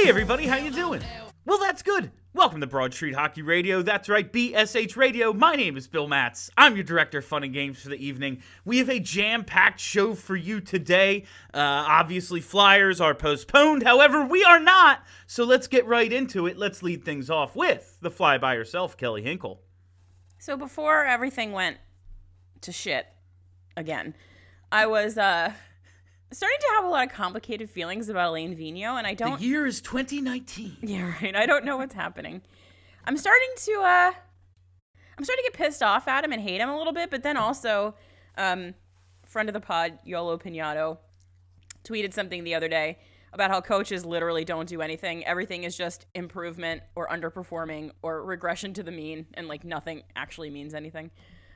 Hey everybody, how you doing? Well, that's good. Welcome to Broad Street Hockey Radio. That's right, BSH Radio. My name is Bill Matz. I'm your director of fun and games for the evening. We have a jam-packed show for you today. Uh, obviously, Flyers are postponed. However, we are not. So let's get right into it. Let's lead things off with the fly by herself, Kelly Hinkle. So before everything went to shit again, I was uh starting to have a lot of complicated feelings about Alain Vigneault, and I don't. The year is 2019. Yeah, right. I don't know what's happening. I'm starting to uh, I'm starting to get pissed off at him and hate him a little bit, but then also, um, friend of the pod, Yolo Pinato, tweeted something the other day about how coaches literally don't do anything. Everything is just improvement or underperforming or regression to the mean, and like nothing actually means anything.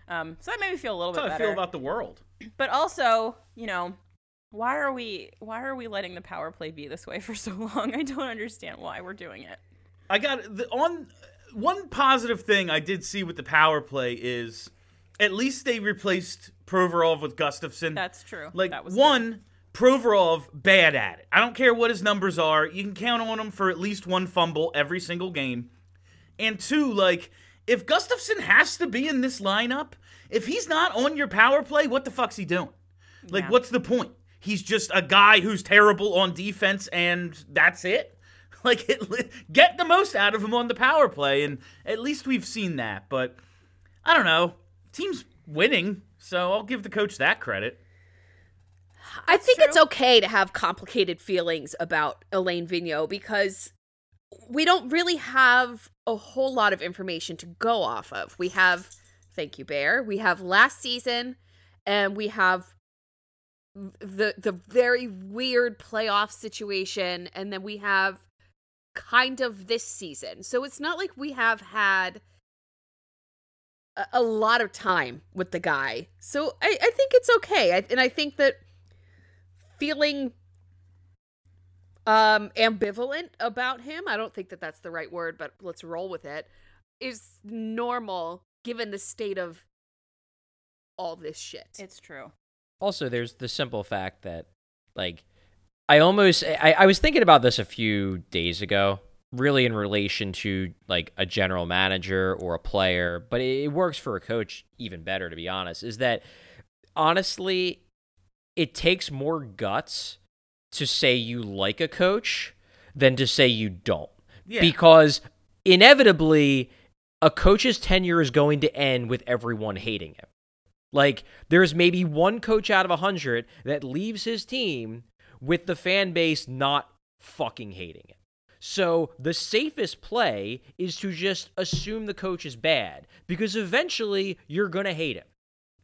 Um, so that made me feel a little That's bit how I feel about the world. but also, you know, why are we why are we letting the power play be this way for so long? I don't understand why we're doing it. I got the on one positive thing I did see with the power play is at least they replaced Provorov with Gustafsson. That's true. like that was one Provorov bad at it. I don't care what his numbers are. You can count on him for at least one fumble every single game. And two, like if Gustafsson has to be in this lineup, if he's not on your power play, what the fuck's he doing? Like Yeah. what's the point? He's just a guy who's terrible on defense and that's it. Like it, get the most out of him on the power play and at least we've seen that, but I don't know. Team's winning, so I'll give the coach that credit. I think it's okay to have complicated feelings about Alain Vigneault because we don't really have a whole lot of information to go off of. We have, thank you, Bear. We have last season, and we have the the very weird playoff situation, and then we have kind of this season. So it's not like we have had a, a lot of time with the guy. So I, I think it's okay. I, and I think that feeling um ambivalent about him i don't think that that's the right word but let's roll with it is normal given the state of all this shit It's true. Also there's the simple fact that like i almost I, I was thinking about this a few days ago really in relation to like a general manager or a player but it, it works for a coach even better to be honest is that honestly it takes more guts to say you like a coach than to say you don't Yeah. because inevitably a coach's tenure is going to end with everyone hating him like, there's maybe one coach out of a hundred that leaves his team with the fan base not fucking hating it. So the safest play is to just assume the coach is bad because eventually you're gonna hate him.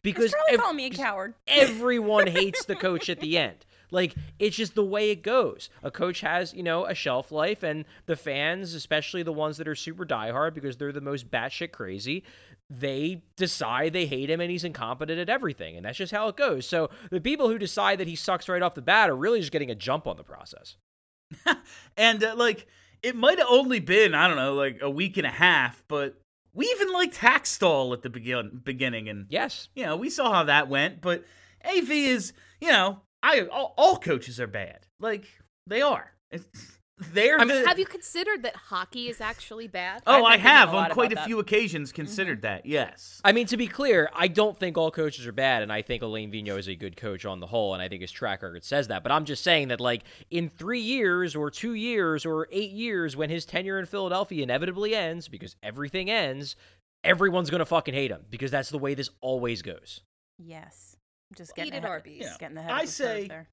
Because ev- called me a coward. everyone hates the coach at the end. Like it's just the way it goes. A coach has, you know, a shelf life, and the fans, especially the ones that are super diehard because they're the most batshit crazy, they decide they hate him and he's incompetent at everything, and that's just how it goes. So the people who decide that he sucks right off the bat are really just getting a jump on the process. And uh, like it might have only been I don't know like a week and a half, but we even liked Hakstol at the begin- beginning, and Yes, you know we saw how that went. But Av is you know I all, all coaches are bad, like they are. It's, they're I mean, the, have you considered that hockey is actually bad oh I've been I thinking have a on quite a that. few occasions mm-hmm. considered that. Yes. I mean, to be clear, I don't think all coaches are bad, and I think Alain Vigneault is a good coach on the whole, and I think his track record says that. But I'm just saying that, like, in three years, or two years, or eight years, when his tenure in Philadelphia inevitably ends, because everything ends, everyone's gonna fucking hate him, because that's the way this always goes. Yes. Just getting Hated ahead, Arby's. Just getting ahead I of the say- there.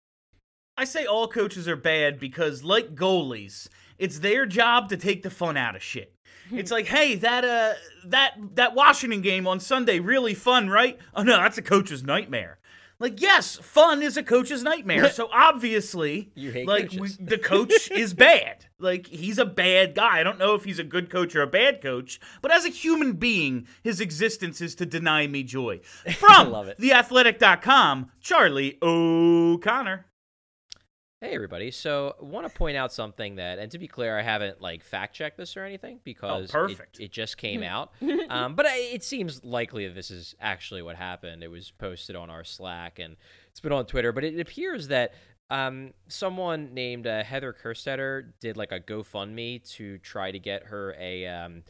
I say all coaches are bad because, like goalies, It's their job to take the fun out of shit. It's like, hey, that uh that that Washington game on Sunday really fun, right? Oh no, that's a coach's nightmare. Like, yes, fun is a coach's nightmare. So obviously, You hate like we, the coach is bad. Like he's a bad guy. I don't know if he's a good coach or a bad coach, but as a human being, his existence is to deny me joy. From love it. theathletic.com, Charlie O'Connor. Hey everybody. So, I want to point out something that, and to be clear, I haven't like fact checked this or anything because it- Oh, perfect. It, just came out. um, but I, it seems likely that this is actually what happened. It was posted on our Slack and it's been on Twitter. But it appears that um, someone named uh, Heather Kerstetter did like a GoFundMe to try to get her a um,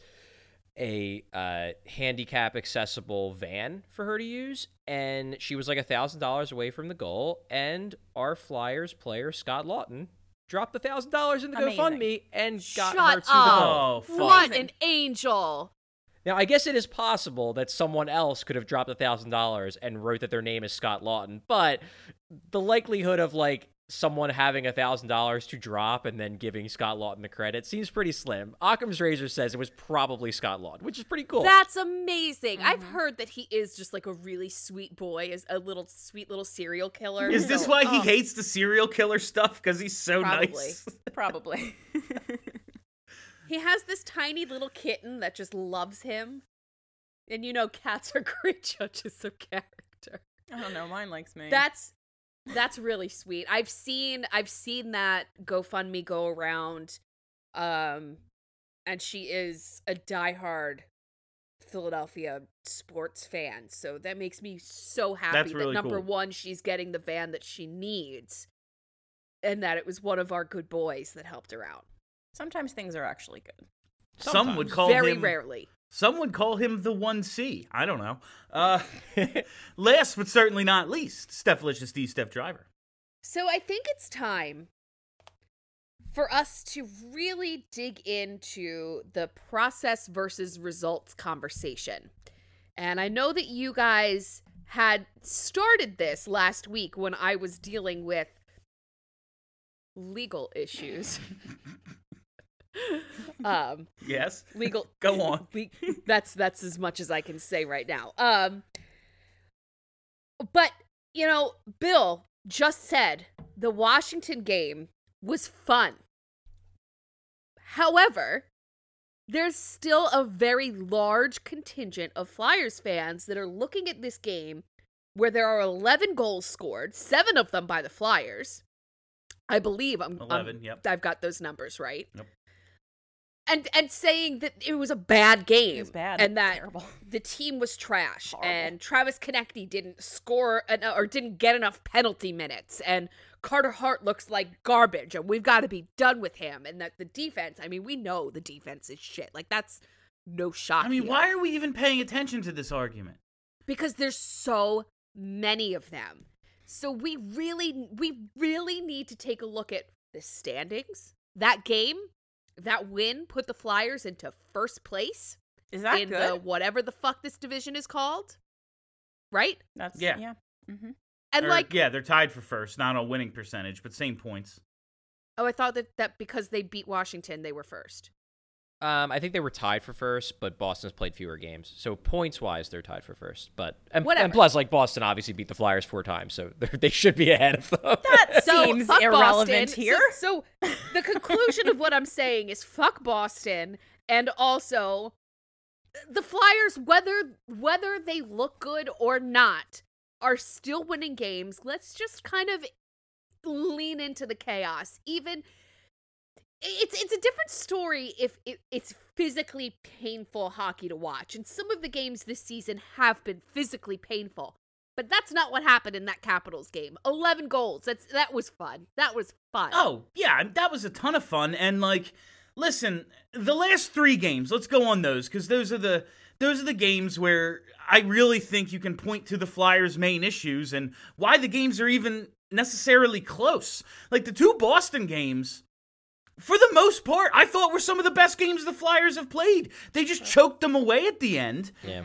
a uh, handicap accessible van for her to use, and she was like a thousand dollars away from the goal. And our Flyers player Scott Laughton dropped the thousand dollars in the Amazing. GoFundMe and got Shut her to the goal. Oh, fuck. What an angel. Now, I guess it is possible that someone else could have dropped a thousand dollars and wrote that their name is Scott Laughton, but the likelihood of like someone having a thousand dollars to drop and then giving Scott Laughton the credit seems pretty slim. Occam's razor says it was probably Scott Laughton, which is pretty cool. That's amazing. I've Mm-hmm. heard that he is just like a really sweet boy, is a little sweet little serial killer. Is this So, why he oh, hates the serial killer stuff? Because he's so Probably. nice. Probably. He has this tiny little kitten that just loves him. And you know cats are great judges of character. I don't know. Mine likes me. That's that's really sweet. I've seen I've seen that GoFundMe go around. Um and she is a diehard Philadelphia sports fan. So that makes me so happy That's that number cool. one, she's getting the van that she needs. And that it was one of our good boys that helped her out. Sometimes things are actually good. Some would call Very him. rarely. Some would call him the one C. I don't know. Uh, last but certainly not least, Steph Licious D. Steph Driver. So I think it's time for us to really dig into the process versus results conversation. And I know that you guys had started this last week when I was dealing with legal issues. um Yes. legal Go on. le- that's that's as much as I can say right now. Um but you know, Bill just said the Washington game was fun. However, there's still a very large contingent of Flyers fans that are looking at this game where there are 11 goals scored, 7 of them by the Flyers. I believe I'm 11, I'm- yep. I've got those numbers right. Yep. And and saying that it was a bad game It was bad. and that Terrible. the team was trash Horrible. and Travis Konecny didn't score an, or didn't get enough penalty minutes and Carter Hart looks like garbage and we've got to be done with him and that the defense I mean we know the defense is shit like that's no shock I mean, here. why are we even paying attention to this argument? because there's so many of them so we really we really need to take a look at the standings that game that win put the Flyers into first place Is that in good? the whatever the fuck this division is called right That's Yeah. yeah. Mm-hmm. and Or- like yeah, they're tied for first, not on winning percentage, but same points. Oh, I thought that, that because they beat Washington, they were first. Um, I think they were tied for first, but Boston's played fewer games, so points wise, they're tied for first. But and, and plus, like Boston obviously beat the Flyers four times, so they're- should be ahead of them. That seems fuck irrelevant Boston. here. So, so the conclusion of what I'm saying is fuck Boston, and also the Flyers, whether whether they look good or not, are still winning games. Let's just kind of lean into the chaos. Even it's it's a different story if it, it's physically painful hockey to watch, and some of the games this season have been physically painful. But that's not what happened in that Capitals game. Eleven goals. That's that was fun. That was fun. Oh, yeah, that was a ton of fun. And like, listen, the last three games, let's go on those because those are the those are the games where I really think you can point to the Flyers' main issues and why the games are even necessarily close. Like the two Boston games. For the most part, I thought were some of the best games the Flyers have played. They just choked them away at the end. yeah.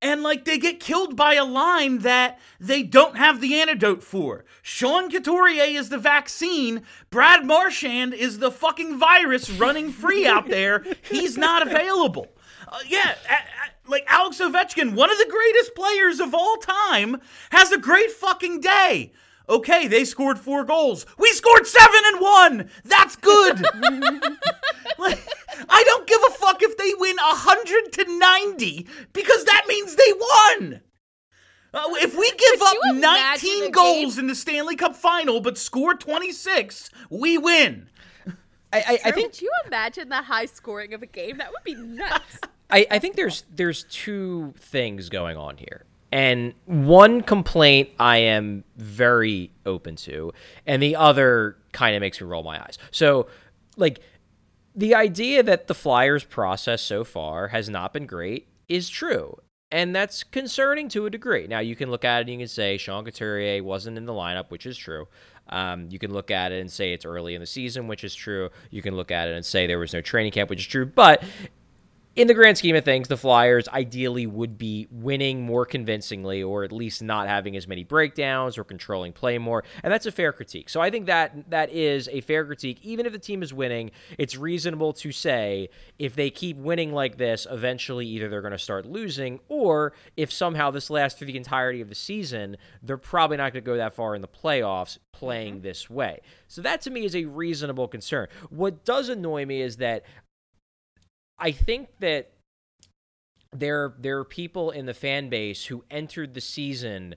and like they get killed by a line that they don't have the antidote for. Sean Couturier is the vaccine. Brad Marchand is the fucking virus running free out there. He's not available. Uh, yeah, a- a- like Alex Ovechkin, one of the greatest players of all time, has a great fucking day. Okay, they scored four goals. We scored seven and one. That's good. like, I don't give a fuck if they win 100 to 90 because that means they won. Uh, if we give Could up 19 goals game- in the Stanley Cup final but score 26, we win. I, I, I think Could you imagine the high scoring of a game? That would be nuts. I, I think there's there's two things going on here. And one complaint I am very open to, and the other kind of makes me roll my eyes. So, like, the idea that the Flyers process so far has not been great is true. And that's concerning to a degree. Now, you can look at it and you can say Sean Couturier wasn't in the lineup, which is true. Um, you can look at it and say it's early in the season, which is true. You can look at it and say there was no training camp, which is true. But in the grand scheme of things, the Flyers ideally would be winning more convincingly, or at least not having as many breakdowns or controlling play more, and that's a fair critique. So I think that that is a fair critique. Even if the team is winning, it's reasonable to say if they keep winning like this, eventually either they're going to start losing, or if somehow this lasts through the entirety of the season, they're probably not going to go that far in the playoffs playing mm-hmm. this way. So that to me is a reasonable concern. What does annoy me is that I think that there there are people in the fan base who entered the season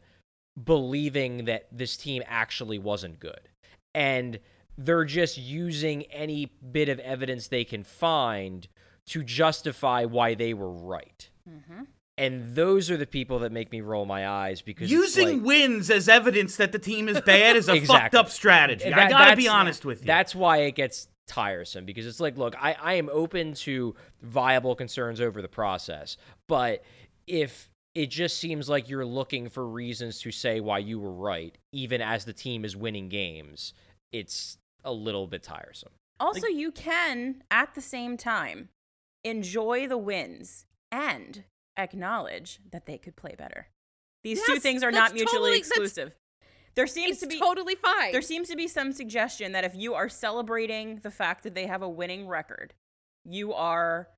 believing that this team actually wasn't good. And they're just using any bit of evidence they can find to justify why they were right. Mm-hmm. And those are the people that make me roll my eyes because Using like- wins as evidence that the team is bad is a fucked Exactly. up strategy. I gotta be honest with you. That's why it gets tiresome because it's like, look, I, I am open to viable concerns over the process, but if it just seems like you're looking for reasons to say why you were right, even as the team is winning games, it's a little bit tiresome. Also, you can at the same time enjoy the wins and acknowledge that they could play better. These two things are not mutually totally- exclusive. There seems It's to be totally fine. there seems to be some suggestion that if you are celebrating the fact that they have a winning record, you are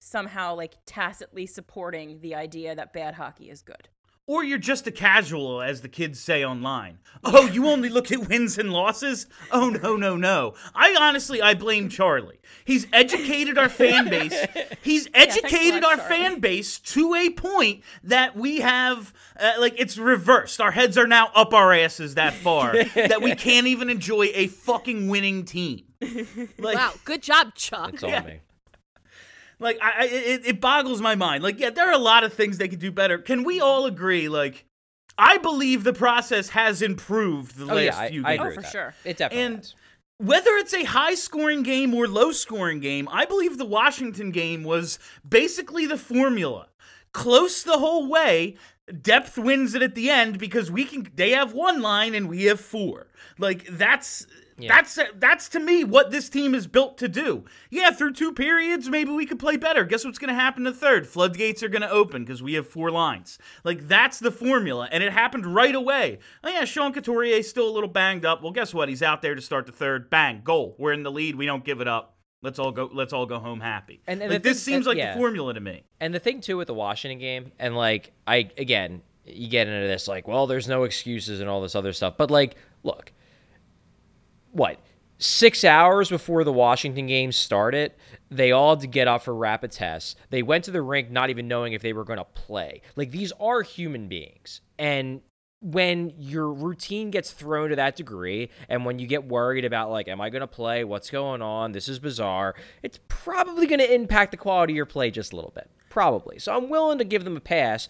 somehow like tacitly supporting the idea that bad hockey is good. Or you're just a casual, as the kids say online. Oh, you only look at wins and losses? Oh, no, no, no. I honestly, I blame Charlie. He's educated our fan base. He's thanks a educated lot, our Charlie. fan base to a point that we have, uh, like, it's reversed. Our heads are now up our asses that far that we can't even enjoy a fucking winning team. Like, wow, good job, Chuck. It's all Yeah. me. Like I, I it, it boggles my mind. Like, yeah, there are a lot of things they could do better. Can we all agree? Like, I believe the process has improved the Oh, last yeah, I, few I games. agree Oh, with for that. sure. It definitely And has. whether it's a high scoring game or low scoring game, I believe the Washington game was basically the formula. Close the whole way, depth wins it at the end because we can they have one line and we have four. Like that's that's that's to me what this team is built to do. Yeah, through two periods maybe we could play better. Guess what's going to happen in the third? Floodgates are going to open because we have four lines. Like that's the formula and it happened right away. Oh yeah, Sean Couturier's still a little banged up. Well, guess what? He's out there to start the third. Bang, goal. We're in the lead. We don't give it up. Let's all go let's all go home happy. And- and like the this thing- seems and- like yeah. the formula to me. And the thing too with the Washington game, and like I again, you get into this like, well, there's no excuses and all this other stuff. But like, look, what? Six hours before the Washington game started, they all had to get up for rapid tests. They went to the rink not even knowing if they were going to play. Like these are human beings, and when your routine gets thrown to that degree and when you get worried about like am i going to play what's going on this is bizarre it's probably going to impact the quality of your play just a little bit probably so i'm willing to give them a pass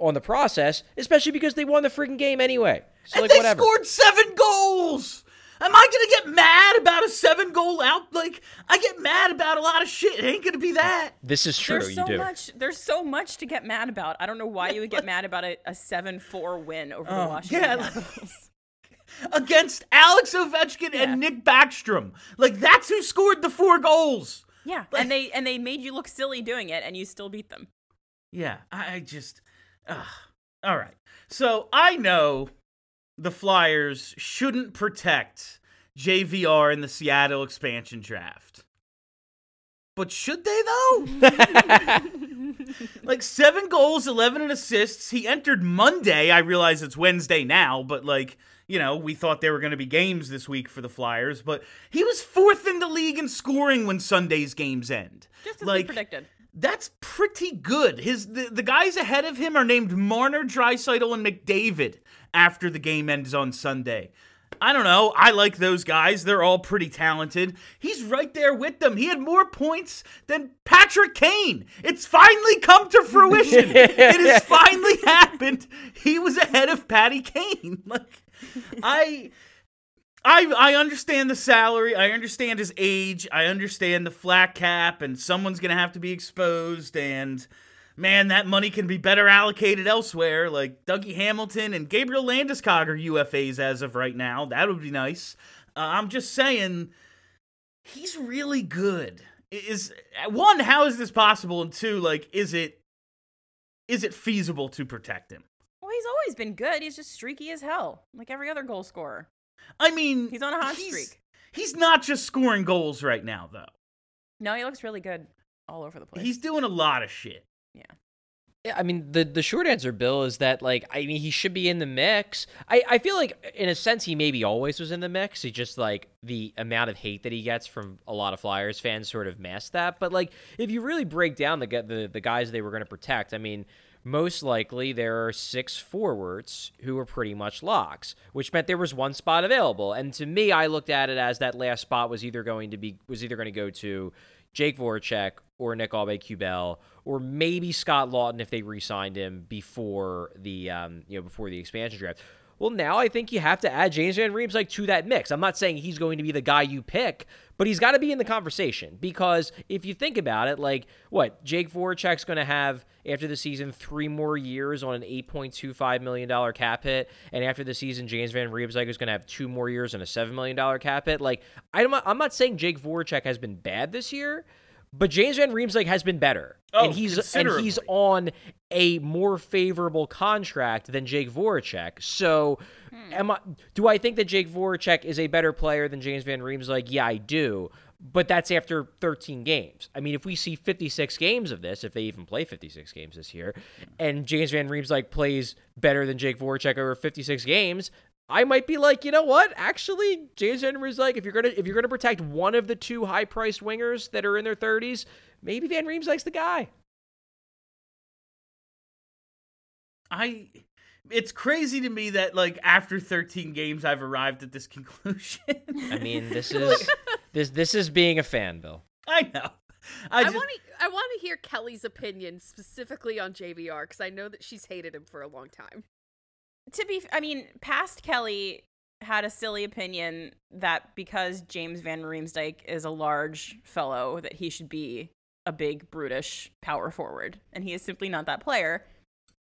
on the process especially because they won the freaking game anyway so and like they whatever scored seven goals. Am I gonna get mad about a seven goal out? Like I get mad about a lot of shit. It ain't gonna be that. this is true There's you so do much. There's so much to get mad about. I don't know why you would get mad about a, a seven-four win over the Oh, Washington yeah. Capitals. Against Alex Ovechkin Yeah. and Nick Backstrom. Like that's who scored the four goals. Yeah, and they and they made you look silly doing it, and you still beat them. Yeah, I I just. ugh. All right. So I know the Flyers shouldn't protect JVR in the Seattle expansion draft. But should they, though? like seven goals, 11 assists. He entered Monday. I realize it's Wednesday now, but like, you know, we thought there were going to be games this week for the Flyers, but he was fourth in the league in scoring when Sunday's games end. Just as like, we predicted. that's pretty good. His the, the guys ahead of him are named Marner, Draisaitl, and McDavid after the game ends on Sunday. I don't know. I like those guys. They're all pretty talented. He's right there with them. He had more points than Patrick Kane. It's finally come to fruition. it has finally happened. He was ahead of Patty Kane. Like I I I understand the salary. I understand his age. I understand the flat cap, and someone's gonna have to be exposed. And man, that money can be better allocated elsewhere. Like Dougie Hamilton and Gabriel Landeskog are UFAs as of right now. That would be nice. Uh, I'm just saying, he's really good. Is one, how is this possible? And two, like, is it is it feasible to protect him? Well, he's always been good. He's just streaky as hell, like every other goal scorer. I mean, He's on a hot he's- streak. He's not just scoring goals right now, though. No, he looks really good all over the place. He's doing a lot of shit. Yeah, Yeah, I mean, the the short answer, Bill, is that like I mean he should be in the mix. I, I feel like in a sense he maybe always was in the mix. He just like the amount of hate that he gets from a lot of Flyers fans sort of masked that. But like if you really break down the the the guys they were going to protect, I mean. Most likely, there are six forwards who were pretty much locks, which meant there was one spot available. And to me, I looked at it as that last spot was either going to be was either going to go to Jake Voracek or Nick Aube-Kubel or maybe Scott Laughton if they re-signed him before the um, you know before the expansion draft. Well, now I think you have to add James Van Riemsdyk to that mix. I'm not saying he's going to be the guy you pick, but he's got to be in the conversation because if you think about it, like what Jake Voracek's going to have after the season three more years on an 8.25 million dollar cap hit, and after the season James Van Riemsdyk is going to have two more years on a seven million dollar cap hit. Like I'm not, I'm not saying Jake Voracek has been bad this year. But James Van Riemsdyk has been better, Oh, and he's and he's on a more favorable contract than Jake Voracek. So, hmm. am I? Do I think that Jake Voracek is a better player than James Van Riemsdyk? Yeah, I do. But that's after 13 games. I mean, if we see 56 games of this, if they even play 56 games this year, and James Van Riemsdyk plays better than Jake Voracek over 56 games, I might be like, you know what? Actually, James Van like, if you're gonna if you're gonna protect one of the two high priced wingers that are in their 30s, maybe Van Riemsdyk's the guy. I it's crazy to me that like after 13 games I've arrived at this conclusion. I mean, this is this this is being a fan, Bill. I know. I I want to. I want to hear Kelly's opinion specifically on JVR because I know that she's hated him for a long time. To be, I mean, past Kelly had a silly opinion that because James Van Riemsdyk is a large fellow, that he should be a big, brutish power forward, and he is simply not that player.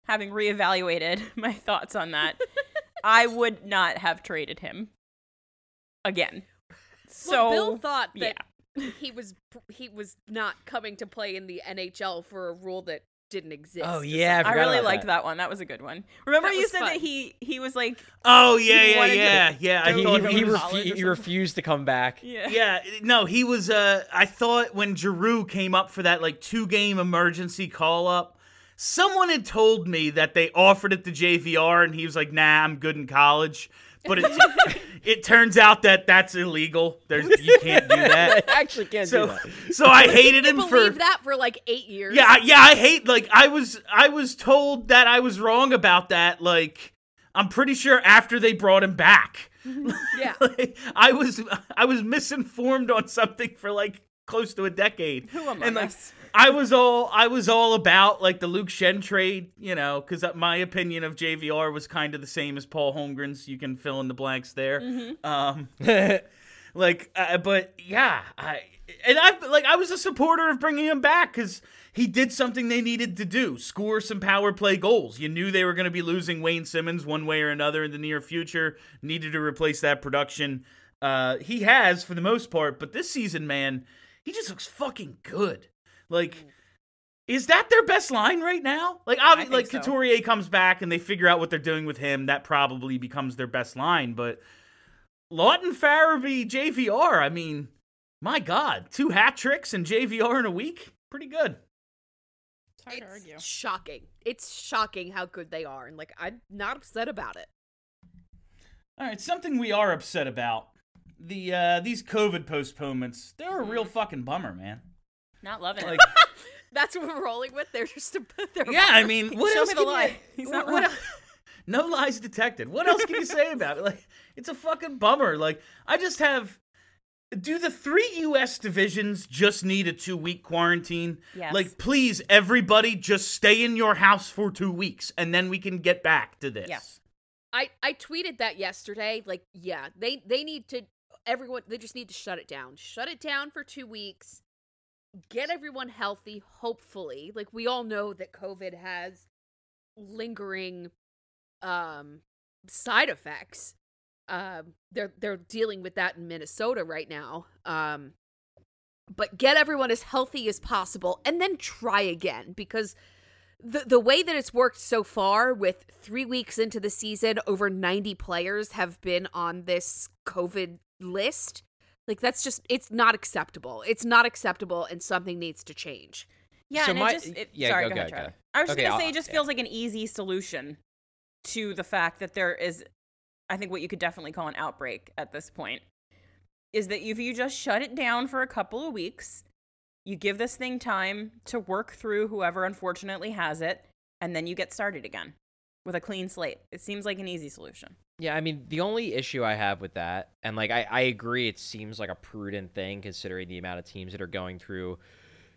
Having reevaluated my thoughts on that, I would not have traded him again. So well, Bill thought yeah. that he was he was not coming to play in the NHL for a rule that didn't exist. Oh yeah, I forgot really liked that. one. That was a good one. Remember That you said fun. that he he was like Oh yeah, He yeah, wanted to yeah. Yeah, He, he, he he, refu- he refused to come back. yeah. Yeah, no, he was. Uh, I thought when Giroux came up for that like two game emergency call up, someone had told me that they offered it to JVR, and he was like, "Nah, I'm good in college." But it it turns out that that's illegal. There's you can't do that. I actually can't do that. so I hated him believe for that for like eight years. yeah I- yeah I hate like I was I was told that I was wrong about that. Like I'm pretty sure after they brought him back. Mm-hmm. yeah. Like, I was I was misinformed on something for like close to a decade. Who among and like us? I was all I was all about like the Luke Schenn trade, you know, because my opinion of JVR was kind of the same as Paul Holmgren's. You can fill in the blanks there. Um, like, uh, but yeah, I and I like I was a supporter of bringing him back because he did something they needed to do: score some power play goals. You knew they were going to be losing Wayne Simmons one way or another in the near future. Needed to replace that production. Uh, he has for the most part, but this season, man, he just looks fucking good. Like Is that their best line right now? Like, obvi- think like so. Couturier comes back and they figure out what they're doing with him. That probably becomes their best line. But Laughton, Farabee, JVR. I mean, my God, two hat tricks and JVR in a week, pretty good. It's hard to argue. It's shocking. It's shocking how good they are, and like I'm not upset about it. All right, something we are upset about. The uh these COVID postponements. They're a real Mm-hmm. fucking bummer, man. Not loving Like, it. That's what we're rolling with. They're just a, they're yeah, I mean, what Show else me the can you- lie. He's what- not what no lies detected. What else can you say about it? Like, it's a fucking bummer. Like, I just have. Do the three U.S. divisions just need a two-week quarantine? Yes. Like, please, everybody, just stay in your house for two weeks, and then we can get back to this. Yeah. I I tweeted that yesterday. Like, yeah, they they need to everyone they just need to shut it down. Shut it down for 2 weeks. Get everyone healthy, hopefully. Like we all know that COVID has lingering um side effects. Um they're they're dealing with that in Minnesota right now. Um but get everyone as healthy as possible and then try again because the the way that it's worked so far with 3 weeks into the season over 90 players have been on this covid list like that's just it's not acceptable it's not acceptable and something needs to change Yeah, So and my- it just it, yeah, sorry, go, go, go, ahead, go. Trevor. I was just Okay, gonna say I'll- it just yeah. feels like an easy solution to the fact that there is I think what you could definitely call an outbreak at this point. Is that if you just shut it down for a couple of weeks, you give this thing time to work through whoever unfortunately has it, and then you get started again with a clean slate. It seems like an easy solution. Yeah, I mean, the only issue I have with that, and like I, I agree, it seems like a prudent thing considering the amount of teams that are going through,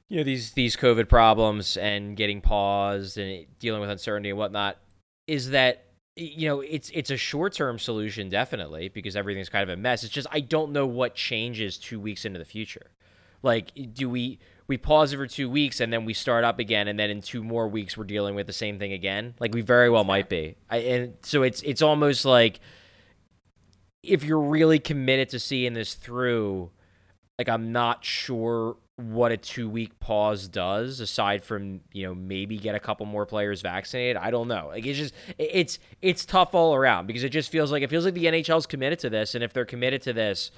you know, these these COVID problems and getting paused and dealing with uncertainty and whatnot, is that you know it's it's a short term solution definitely because everything's kind of a mess. It's just I don't know what changes two weeks into the future. Like, do we we pause it for two weeks and then we start up again, and then in two more weeks we're dealing with the same thing again? Like, we very well might be. I, and so it's it's almost like if you're really committed to seeing this through, like I'm not sure what a two week pause does aside from you know maybe get a couple more players vaccinated. I don't know. Like it's just it's it's tough all around because it just feels like it feels like the nhl's committed to this. And if they're committed to this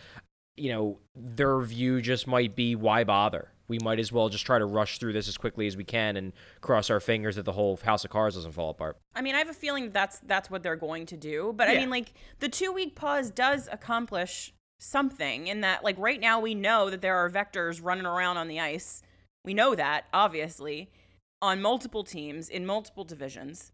you know their view just might be why bother we might as well just try to rush through this as quickly as we can and cross our fingers that the whole house of cards doesn't fall apart I mean, I have a feeling that's that's what they're going to do. But I mean, like the two week pause does accomplish something in that, like right now, we know that there are vectors running around on the ice. We know that obviously on multiple teams in multiple divisions.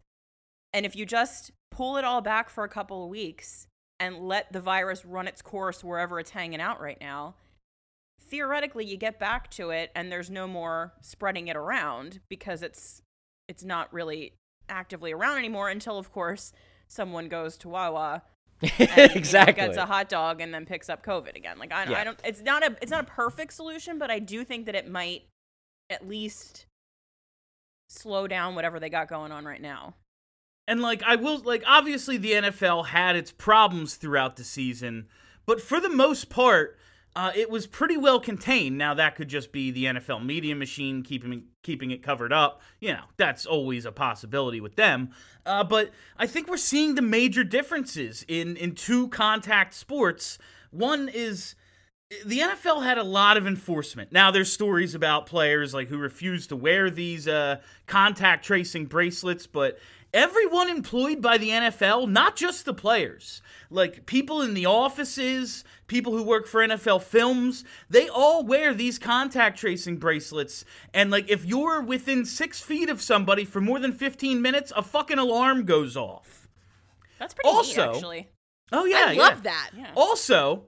And if you just pull it all back for a couple of weeks and let the virus run its course wherever it's hanging out right now, theoretically you get back to it and there's no more spreading it around because it's it's not really actively around anymore until of course someone goes to Wawa and, you know, exactly gets a hot dog and then picks up COVID again. Like I, Yeah. I don't it's not a it's not a perfect solution, but I do think that it might at least slow down whatever they got going on right now. And like I will like obviously the NFL had its problems throughout the season, but for the most part, uh, it was pretty well contained. Now that could just be the NFL media machine keeping keeping it covered up. You know that's always a possibility with them. Uh, but I think we're seeing the major differences in in two contact sports. One is the NFL had a lot of enforcement. Now there's stories about players like who refuse to wear these uh, contact tracing bracelets, but everyone employed by the NFL, not just the players, like people in the offices, people who work for NFL films, they all wear these contact tracing bracelets. And like if you're within six feet of somebody for more than 15 minutes, a fucking alarm goes off. That's pretty Also- neat actually. Oh yeah, i yeah. love that Yeah. Also,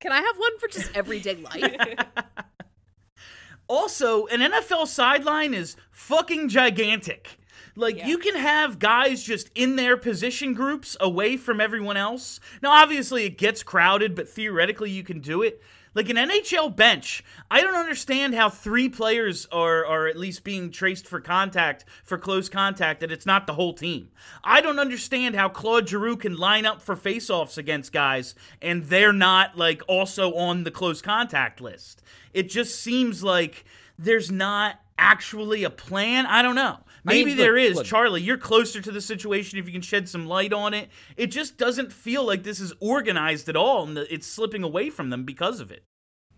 can i have one for just everyday life Also, an NFL sideline is fucking gigantic. Like, Yeah. you can have guys just in their position groups away from everyone else. Now, obviously, it gets crowded, but theoretically, you can do it. Like an NHL bench, I don't understand how three players are, are at least being traced for contact, for close contact, that it's not the whole team. I don't understand how Claude Giroux can line up for faceoffs against guys and they're not, like, also on the close contact list. It just seems like there's not actually a plan. I don't know. Maybe look- there is. look. Charlie, you're closer to the situation if you can shed some light on it. It just doesn't feel like this is organized at all and it's slipping away from them because of it.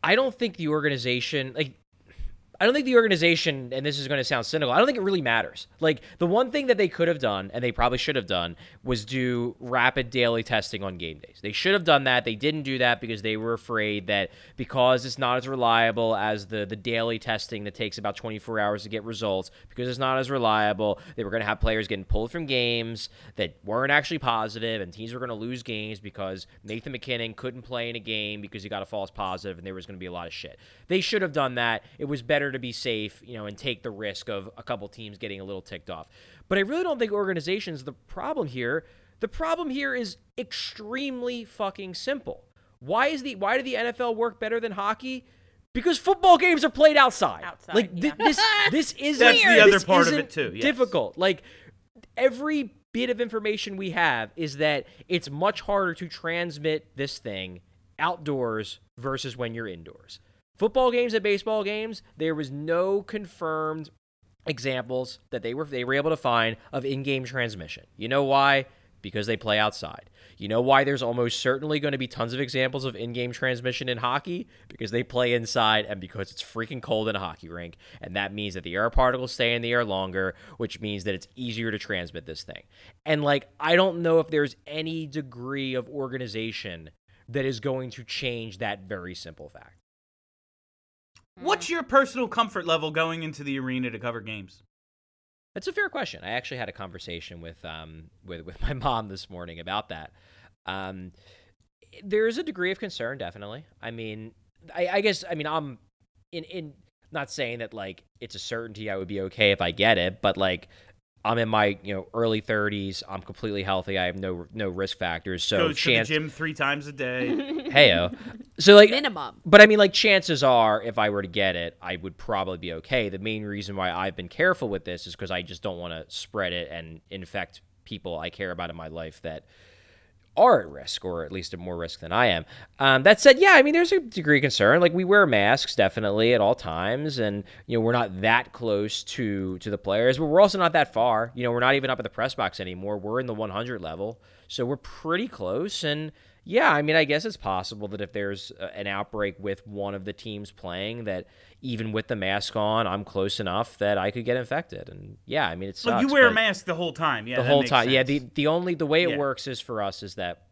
I don't think the organization like I don't think the organization, and this is going to sound cynical, I don't think it really matters. Like, the one thing that they could have done, and they probably should have done, was do rapid daily testing on game days. They should have done that. They didn't do that because they were afraid that because it's not as reliable as the, the daily testing that takes about 24 hours to get results, because it's not as reliable, they were going to have players getting pulled from games that weren't actually positive, and teams were going to lose games because Nathan MacKinnon couldn't play in a game because he got a false positive, and there was going to be a lot of shit. They should have done that. It was better to be safe, you know, and take the risk of a couple teams getting a little ticked off. But I really don't think organizations the problem here. The problem here is extremely fucking simple. Why is the why did the NFL work better than hockey? Because football games are played outside. Outside, like thi- yeah. this this isn't That's the other part of it too, yes. Difficult. Like every bit of information we have is that it's much harder to transmit this thing outdoors versus when you're indoors. Football games and baseball games, there was no confirmed examples that they were they were able to find of in-game transmission. You know why? Because they play outside. You know why there's almost certainly going to be tons of examples of in-game transmission in hockey? Because they play inside and because it's freaking cold in a hockey rink. And that means that the air particles stay in the air longer, which means that it's easier to transmit this thing. And like I don't know if there's any degree of organization that is going to change that very simple fact. What's your personal comfort level going into the arena to cover games? That's a fair question. I actually had a conversation with um with with my mom this morning about that. Um, there is a degree of concern, definitely. I mean, I, I guess I mean I'm in in not saying that like it's a certainty I would be okay if I get it, but like I'm in my you know early 30s. I'm completely healthy. I have no no risk factors. So Goes chance, to the gym three times a day. heyo. So like Minimum. but I mean, like, chances are, if I were to get it, I would probably be okay. The main reason why I've been careful with this is because I just don't want to spread it and infect people I care about in my life that are at risk, or at least at more risk than I am. Um, that said, yeah, I mean, there's a degree of concern. Like, we wear masks definitely at all times, and you know, we're not that close to to the players, but we're also not that far. You know, we're not even up at the press box anymore. We're in the 100 level, so we're pretty close. And yeah, I mean, I guess it's possible that if there's an outbreak with one of the teams playing, that even with the mask on, I'm close enough that I could get infected. And yeah, I mean, it so you wear a mask the whole time. Yeah, the whole time. Yeah, the the only the way it Yeah. works is for us is that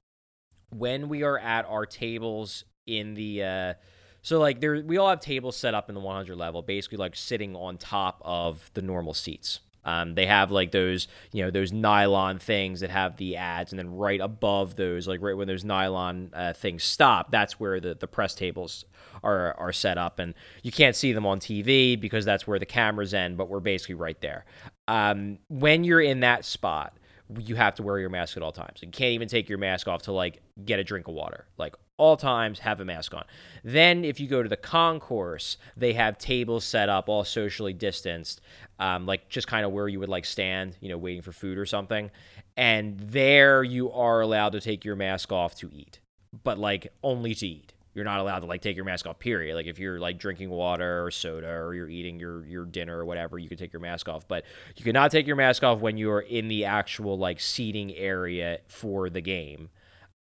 when we are at our tables in the uh so like there we all have tables set up in the 100 level basically like sitting on top of the normal seats um, they have like those, you know, those nylon things that have the ads, and then right above those, like right when those nylon uh, things stop, that's where the, the press tables are are set up, and you can't see them on TV because that's where the cameras end, but we're basically right there. Um, when you're in that spot, you have to wear your mask at all times. You can't even take your mask off to like get a drink of water. Like all times, have a mask on. Then, if you go to the concourse, they have tables set up, all socially distanced, um, like just kind of where you would like stand, you know, waiting for food or something. And there, you are allowed to take your mask off to eat, but like only to eat. You're not allowed to like take your mask off. Period. Like if you're like drinking water or soda or you're eating your your dinner or whatever, you can take your mask off. But you cannot take your mask off when you are in the actual like seating area for the game.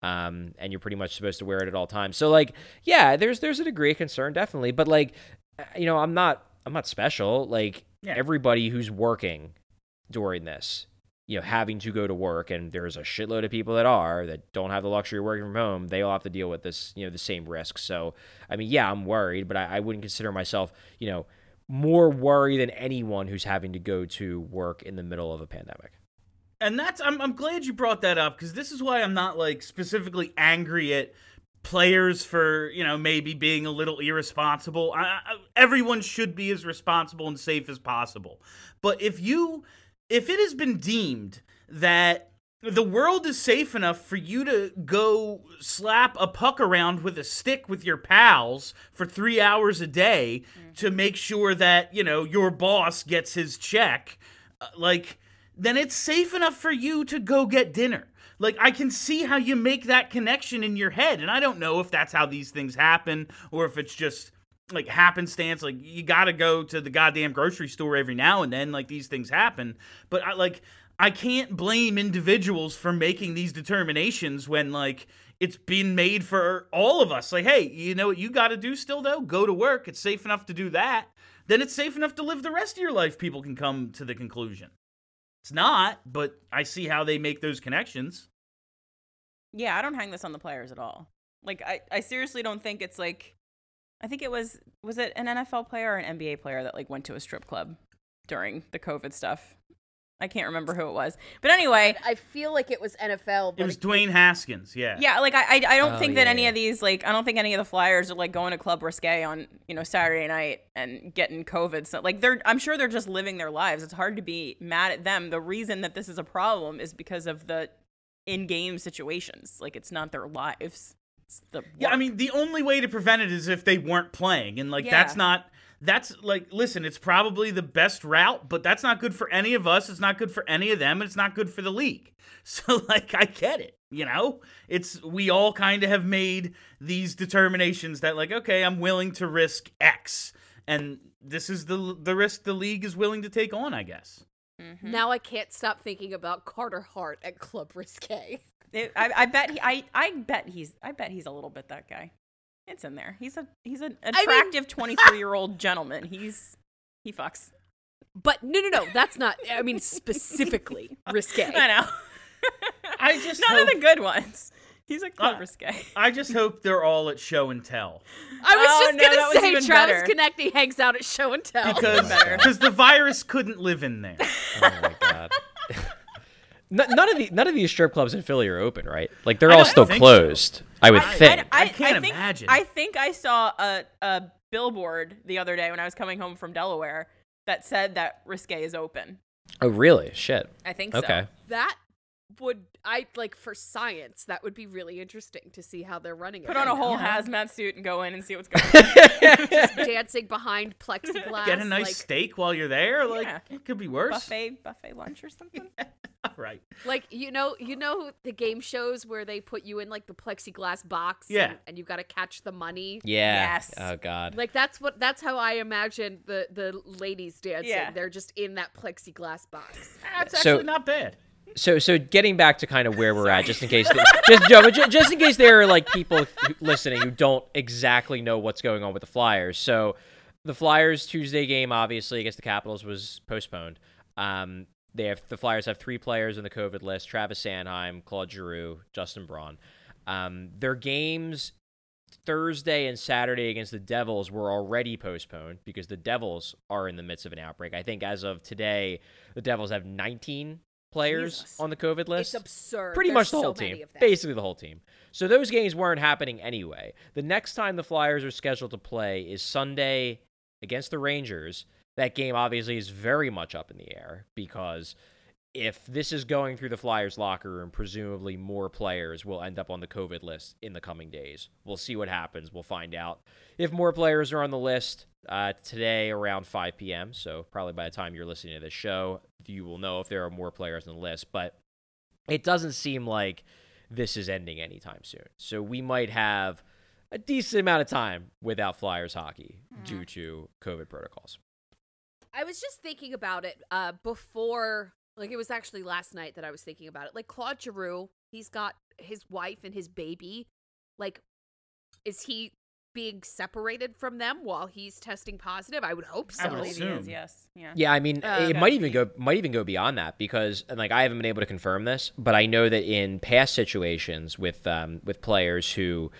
Um, and you're pretty much supposed to wear it at all times. So like, yeah, there's there's a degree of concern definitely, but like, uh, you know, I'm not I'm not special. Like Yeah. everybody who's working during this, you know, having to go to work, and there's a shitload of people that are that don't have the luxury of working from home. They all have to deal with this, you know, the same risk. So, I mean, yeah, I'm worried, but I, I wouldn't consider myself, you know, more worried than anyone who's having to go to work in the middle of a pandemic. And that's I'm I'm glad you brought that up because this is why I'm not like specifically angry at players for you know maybe being a little irresponsible. I, I, everyone should be as responsible and safe as possible. But if you if it has been deemed that the world is safe enough for you to go slap a puck around with a stick with your pals for three hours a day to make sure that you know your boss gets his check uh, like then it's safe enough for you to go get dinner like i can see how you make that connection in your head and i don't know if that's how these things happen or if it's just like happenstance. Like you got to go to the goddamn grocery store every now and then. Like these things happen, but I like I can't blame individuals for making these determinations when like it's been made for all of us. Like, hey, you know what you got to do still though? Go to work. It's safe enough to do that. Then it's safe enough to live the rest of your life. People can come to the conclusion. It's not, but I see how they make those connections. Yeah, I don't hang this on the players at all. Like I, I seriously don't think it's like I think it was was it an NFL player or an NBA player that like went to a strip club during the COVID stuff. I can't remember who it was. But anyway, I feel like it was NFL. But It was Dwayne Haskins. Yeah. yeah, like I I, I don't Oh, think that yeah, any yeah. of these like I don't think any of the flyers are like going to Club Risque on, you know, Saturday night and getting COVID. So like they're I'm sure they're just living their lives. It's hard to be mad at them. The reason that this is a problem is because of the in-game situations. Like it's not their lives. It's the Yeah, I mean, the only way to prevent it is if they weren't playing. And, like, that's not, that's like, listen, it's probably the best route, but that's not good for any of us. It's not good for any of them. And it's not good for the league. So, like, I get it. You know, it's, we all kind of have made these determinations that, like, okay, I'm willing to risk X. And this is the, the risk the league is willing to take on, I guess. Mm-hmm. now I can't stop thinking about Carter Hart at Club Risque. It- I, I bet he, I, I bet he's, I bet he's a little bit that guy. It's in there. He's a, he's an mean- attractive 23 year old gentleman. He's, he fucks. But no, no, no, that's not. I mean, specifically risque. I know. I just None hope, of the good ones. He's a club Uh, risque. I just hope they're all at show and tell. I was Oh, just no, gonna say Travis better. Konecny hangs out at show and tell. Because because the virus couldn't live in there. Oh my god. N- none of the none of these strip clubs in Philly are open, right? Like they're all still think so. closed. I would I- think. I can't think, imagine. I think I saw a, a billboard the other day when I was coming home from Delaware that said that Risque is open. oh, really? Shit. I think so. Okay. that would I like for science. That would be really interesting to see how they're running it. Put on a right whole Yeah. hazmat suit and go in and see what's going on. now. dancing behind plexiglass. Get a nice like, steak while you're there. Like Yeah. it could be worse. buffet buffet lunch or something. right. like you know, you know the game shows where they put you in like the plexiglass box. Yeah. and, and you got to catch the money. Yeah. Yes. Oh god. Like that's what that's how I imagine the the ladies dancing. Yeah. They're just in that plexiglass box. That's So- actually not bad. So so getting back to kind of where we're at, just in case, just Joe, but ju- just in case there are like people who- listening who don't exactly know what's going on with the Flyers. So the Flyers Tuesday game, obviously against the Capitals, was postponed. Um, they have the Flyers have three players in the COVID list: Travis Sanheim, Claude Giroux, Justin Braun. Um, their games Thursday and Saturday against the Devils were already postponed because the Devils are in the midst of an outbreak. I think as of today, the Devils have 19 players Jesus. on the COVID list. It's absurd. Pretty There's much the so whole team. Basically the whole team. So those games weren't happening anyway. The next time the Flyers are scheduled to play is Sunday against the Rangers. That game obviously is very much up in the air because if this is going through the Flyers locker room, presumably more players will end up on the COVID list in the coming days. We'll see what happens. We'll find out if more players are on the list uh, today around 5 p.m. So probably by the time you're listening to this show, you will know if there are more players on the list. But it doesn't seem like this is ending anytime soon. So we might have a decent amount of time without Flyers hockey due to COVID protocols. I was just thinking about it uh, before, like it was actually last night that I was thinking about it. Like Claude Giroux, he's got his wife and his baby. Like, is he being separated from them while he's testing positive? I would hope so. I I would believe he assume. is. Yes. Yeah. Yeah, I mean, Oh, it okay. might even go might even go beyond that because, and like, I haven't been able to confirm this, but I know that in past situations with um, with players who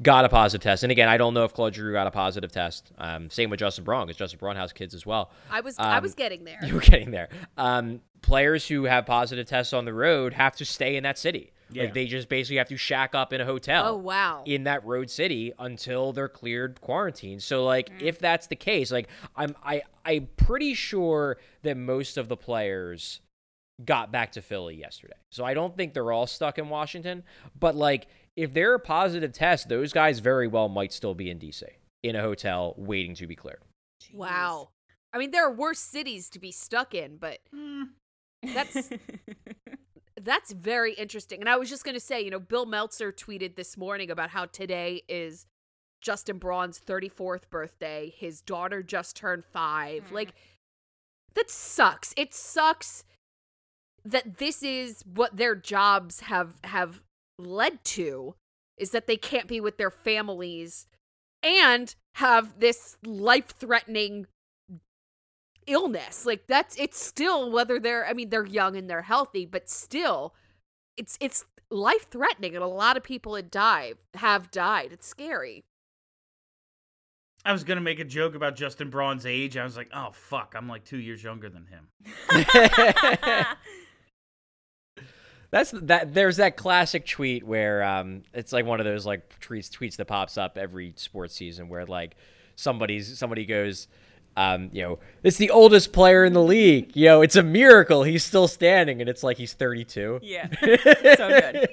got a positive test, and again, I don't know if Claude Giroux got a positive test. Um, same with Justin Braun because Justin Braun has kids as well. I was I Um, was getting there. You were getting there. Um, players who have positive tests on the road have to stay in that city. Yeah. Like they just basically have to shack up in a hotel. Oh wow. in that road city until they're cleared quarantine. So like if that's the case, like I'm I I'm pretty sure that most of the players got back to Philly yesterday. So I don't think they're all stuck in Washington, but like if they're a positive test, those guys very well might still be in DC in a hotel waiting to be cleared. Wow. I mean, there are worse cities to be stuck in, but hmm. that's that's very interesting. And I was just going to say, you know, Bill Meltzer tweeted this morning about how today is Justin Braun's 34th birthday. His daughter just turned 5. Hmm. Like that sucks. It sucks that this is what their jobs have have led to is that they can't be with their families and have this life-threatening illness. Like that's it's still whether they're I mean they're young and they're healthy, but still it's it's life-threatening and a lot of people had died have died. It's scary. I was gonna make a joke about Justin Braun's age. I was like, oh fuck, I'm like two years younger than him. That's that. There's that classic tweet where um, it's like one of those like tweets tweets that pops up every sports season where like somebody's somebody goes, um, you know, it's the oldest player in the league. You know, it's a miracle he's still standing, and it's like he's 32. Yeah. so good.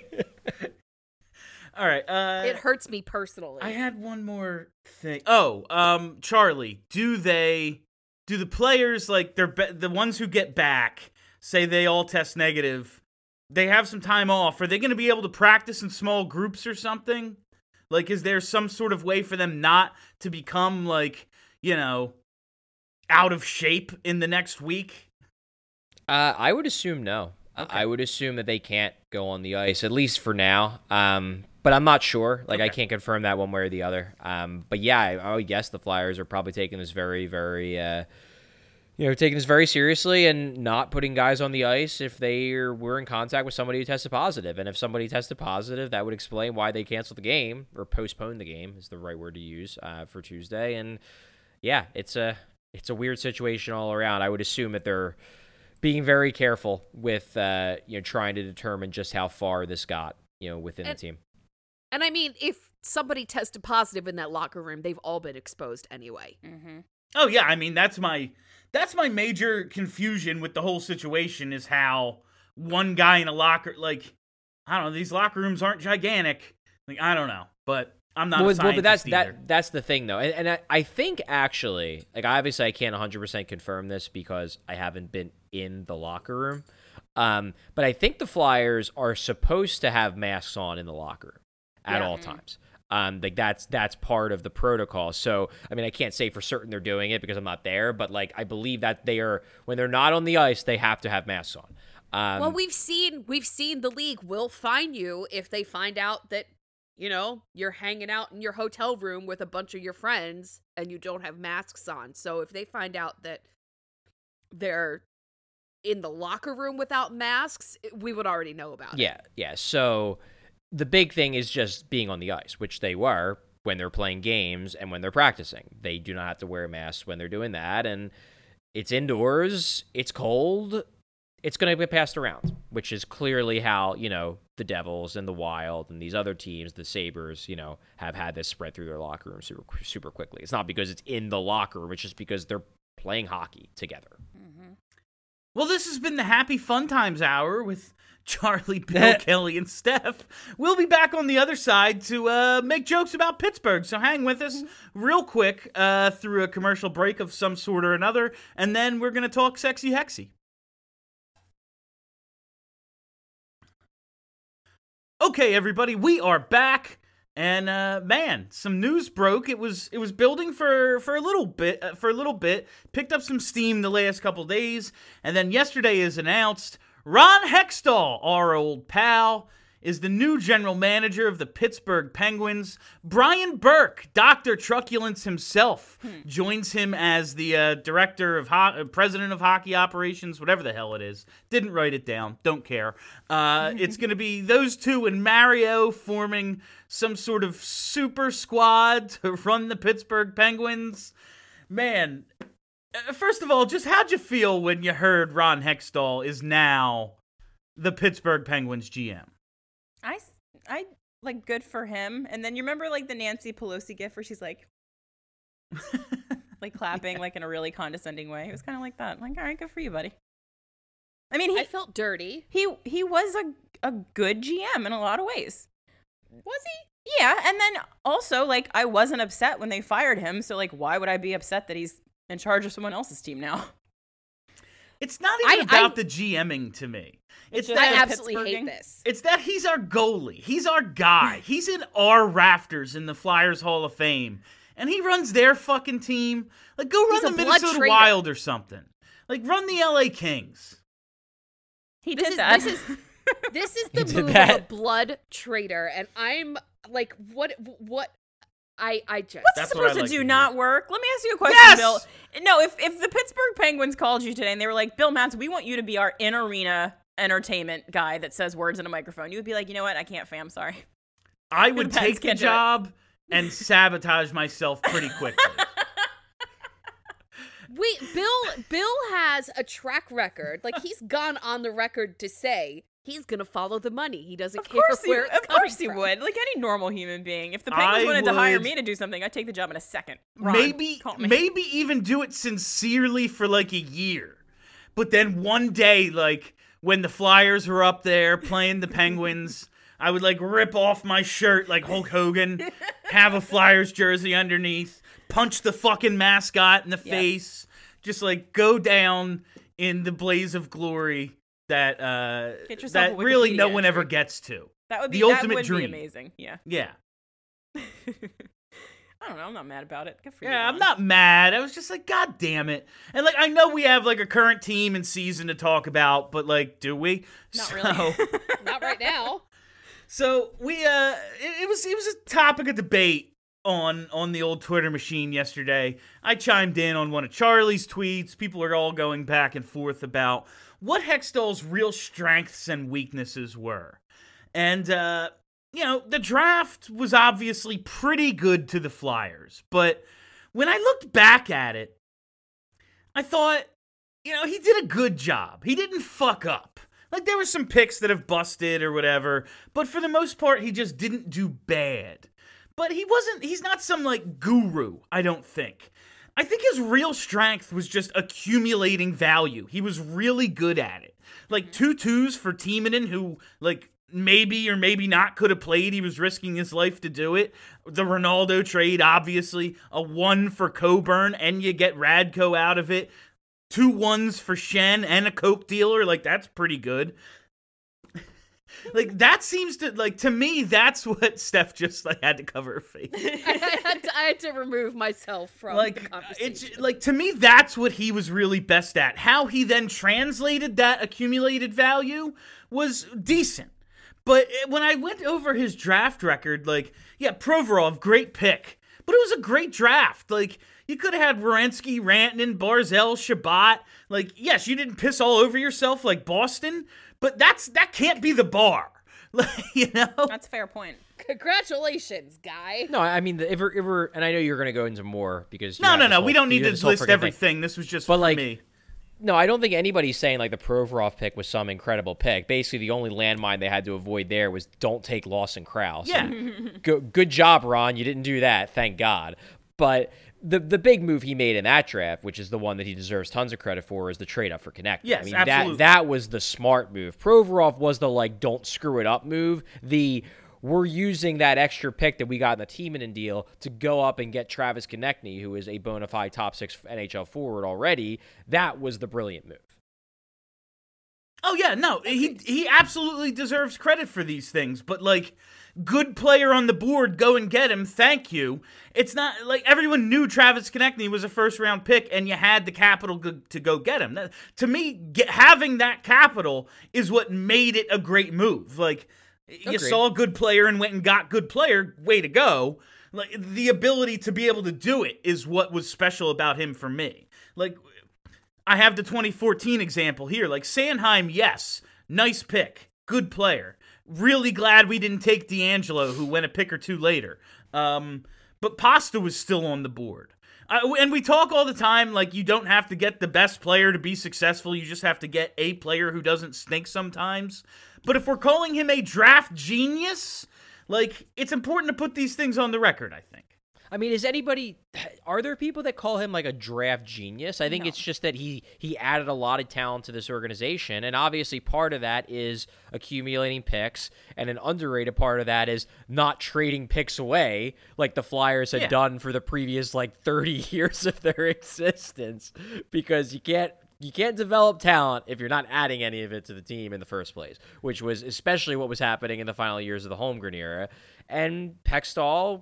All right. Uh, it hurts me personally. I had one more thing. Oh, um, Charlie, do they, do the players like they're be- the ones who get back say they all test negative? They have some time off. Are they going to be able to practice in small groups or something? Like, is there some sort of way for them not to become like, you know, out of shape in the next week? Uh, I would assume no. I- Okay. I would assume that they can't go on the ice at least for now. Um, but I'm not sure. Like I can't confirm that one way or the other. Um, but yeah, I, I would guess the Flyers are probably taking this very, very, uh, you know, taking this very seriously and not putting guys on the ice if they were in contact with somebody who tested positive. And if somebody tested positive, that would explain why they canceled the game or postponed the game is the right word to use uh, for Tuesday. And yeah, it's a it's a weird situation all around. I would assume that they're being very careful with uh, you know trying to determine just how far this got you know within And- the team. and I mean, if somebody tested positive in that locker room, they've all been exposed anyway. hmm Oh yeah, I mean that's my that's my major confusion with the whole situation is how one guy in a locker like I don't know these locker rooms aren't gigantic. Like I don't know, but I'm not. well, a well, but that's either. that that's the thing though, and, and I, I think actually, like obviously I can't 100 percent confirm this because I haven't been in the locker room, um, but I think the Flyers are supposed to have masks on in the locker room at Yeah. all times. Um, like that's that's part of the protocol. So I mean, I can't say for certain they're doing it because I'm not there, but like I believe that they are when they're not on the ice, they have to have masks on. Um, well, we've seen we've seen the league will fine you if they find out that you know you're hanging out in your hotel room with a bunch of your friends and you don't have masks on. So if they find out that they're in the locker room without masks, we would already know about it. Yeah, yeah. So the big thing is just being on the ice, which they were when they're playing games and when they're practicing. They do not have to wear masks when they're doing that. And it's indoors, it's cold, it's going to get passed around, which is clearly how, you know, the Devils and the Wild and these other teams, the Sabres, you know, have had this spread through their locker room super, super quickly. It's not because it's in the locker room, it's just because they're playing hockey together. Mm-hmm. Well, this has been the Happy Fun Times Hour with Charlie, Bill, Kelly, and Steph. We'll be back on the other side to uh, make jokes about Pittsburgh. So hang with us real quick uh, through a commercial break of some sort or another, and then we're going to talk sexy hexy. Okay, everybody, we are back. And uh, man, some news broke. It was it was building for for a little bit uh, for a little bit. Picked up some steam the last couple days, and then yesterday is announced Ron Hextall, our old pal, is the new general manager of the Pittsburgh Penguins. Brian Burke, Doctor Truculence himself, joins him as the uh, director of ho- uh, president of hockey operations, whatever the hell it is. Didn't write it down. Don't care. Uh, it's going to be those two and Mario forming some sort of super squad to run the Pittsburgh Penguins. Man, Uh, first of all, just how'd you feel when you heard Ron Hextall is now the Pittsburgh Penguins GM? I, I like good for him. And then you remember like the Nancy Pelosi gif where she's like, like clapping like in a really condescending way. It was kind of like that. Like, all right, good for you, buddy. I mean, he I felt dirty. he he was a a good GM in a lot of ways. Was he? Yeah, and then also like I wasn't upset when they fired him, so like why would I be upset that he's in charge of someone else's team now? It's not I- even about I- the GMing to me. It's just I that the absolutely hate this. it's that he's our goalie. He's our guy. He's in our rafters in the Flyers Hall of Fame. And he runs their fucking team. Like go run a the Minnesota. Wild or something. Like run the LA Kings. He This did is that. this is this is the did move of a blood traitor, and I'm like, what? What? I I just What's That's it what I supposed like to to do? hear. Not work? Let me ask you a question, Yes! Bill. No, if if the Pittsburgh Penguins called you today and they were like, Bill Matz, we want you to be our in arena entertainment guy that says words in a microphone, you would be like, you know what? I can't, fam. Sorry. I would Pens take the can't do it. job and sabotage myself pretty quickly. Wait, Bill Bill has a track record. Like he's gone on the record to say he's gonna follow the money. He doesn't Of care course he, where it's of course he from. would. Like any normal human being. If the Penguins I wanted to hire me to do something, I'd take the job in a second. Ron, maybe maybe even do it sincerely for like a year. But then one day like when the Flyers were up there playing the Penguins, I would like rip off my shirt like Hulk Hogan, have a Flyers jersey underneath, punch the fucking mascot in the Yes. face, just like go down in the blaze of glory that uh Get that really no one ever gets to. That would be the that ultimate would dream. Be amazing. Yeah. Yeah. I don't know. I'm not mad about it. Good for you. Yeah, I'm not mad. I was just like, God damn it. And like, I know we have like a current team and season to talk about, but like, do we? Not so, really. Not right now. so we, uh, it, it was it was a topic of debate on on the old Twitter machine yesterday. I chimed in on one of Charlie's tweets. People are all going back and forth about what Hextall's real strengths and weaknesses were, and uh, you know, the draft was obviously pretty good to the Flyers, but when I looked back at it, I thought, you know, he did a good job. He didn't fuck up. Like there were some picks that have busted or whatever, but for the most part, he just didn't do bad. But he wasn't, he's not some like guru, I don't think. I think his real strength was just accumulating value. He was really good at it. Like two twos for Timonen, who like maybe or maybe not could have played. He was risking his life to do it. The Rinaldo trade, obviously, a one for Coburn, and you get Radko out of it. Two ones for Schenn and a Coke dealer. Like that's pretty good. Like that seems to like to me that's what Steph just like had to cover her face. I had to, I had to remove myself from the uh, like conversation. it's like to me that's what he was really best at how he then translated that accumulated value was decent but eh, when i went over his draft record like yeah provorov great pick but it was a great draft like you could have had Werenski, Rantanen, Barzal, Chabot. Like, yes, you didn't piss all over yourself like Boston, but that's that can't be the bar. You know? That's a fair point. Congratulations, guy. No, I mean, if we're, if we're and I know you're going to go into more because No, no, no. whole- We don't need to list freaking thing. everything. This was just But, for like, me. No, I don't think anybody's saying like the Provorov pick was some incredible pick. Basically, the only landmine they had to avoid there was don't take Lawson Crouse. Yeah. Go, good job, Ron. You didn't do that, thank God. But the the big move he made in that draft, which is the one that he deserves tons of credit for, is the trade up for Konecny. Yes, I mean absolutely. that that was the smart move. Provorov was the like don't screw it up move. The we're using that extra pick that we got in the Timonen deal to go up and get Travis Konecny, who is a bona fide top six NHL forward already. That was the brilliant move. Oh yeah, no, he he absolutely deserves credit for these things, but like good player on the board, go and get him. Thank you. It's not like everyone knew Travis Konecny was a first round pick, and you had the capital to go get him. That- to me, get, having that capital is what made it a great move. Like you saw a good player and went and got good player. Way to go! Like the ability to be able to do it is what was special about him for me. Like I have the 2014 example here. Like Sanheim, yes, nice pick, good player. Really glad we didn't take DeAngelo, who went a pick or two later. Um, but Pasta was still on the board. I, and we talk all the time like you don't have to get the best player to be successful. You just have to get a player who doesn't stink sometimes. But if we're calling him a draft genius, like it's important to put these things on the record. I think. I mean, is anybody? Are there people that call him like a draft genius? I think No. it's just that he he added a lot of talent to this organization, and obviously part of that is accumulating picks, and an underrated part of that is not trading picks away like the Flyers had Yeah. done for the previous like thirty years of their existence, because you can't You can't develop talent if you're not adding any of it to the team in the first place, which was especially what was happening in the final years of the Holmgren era. And Hextall,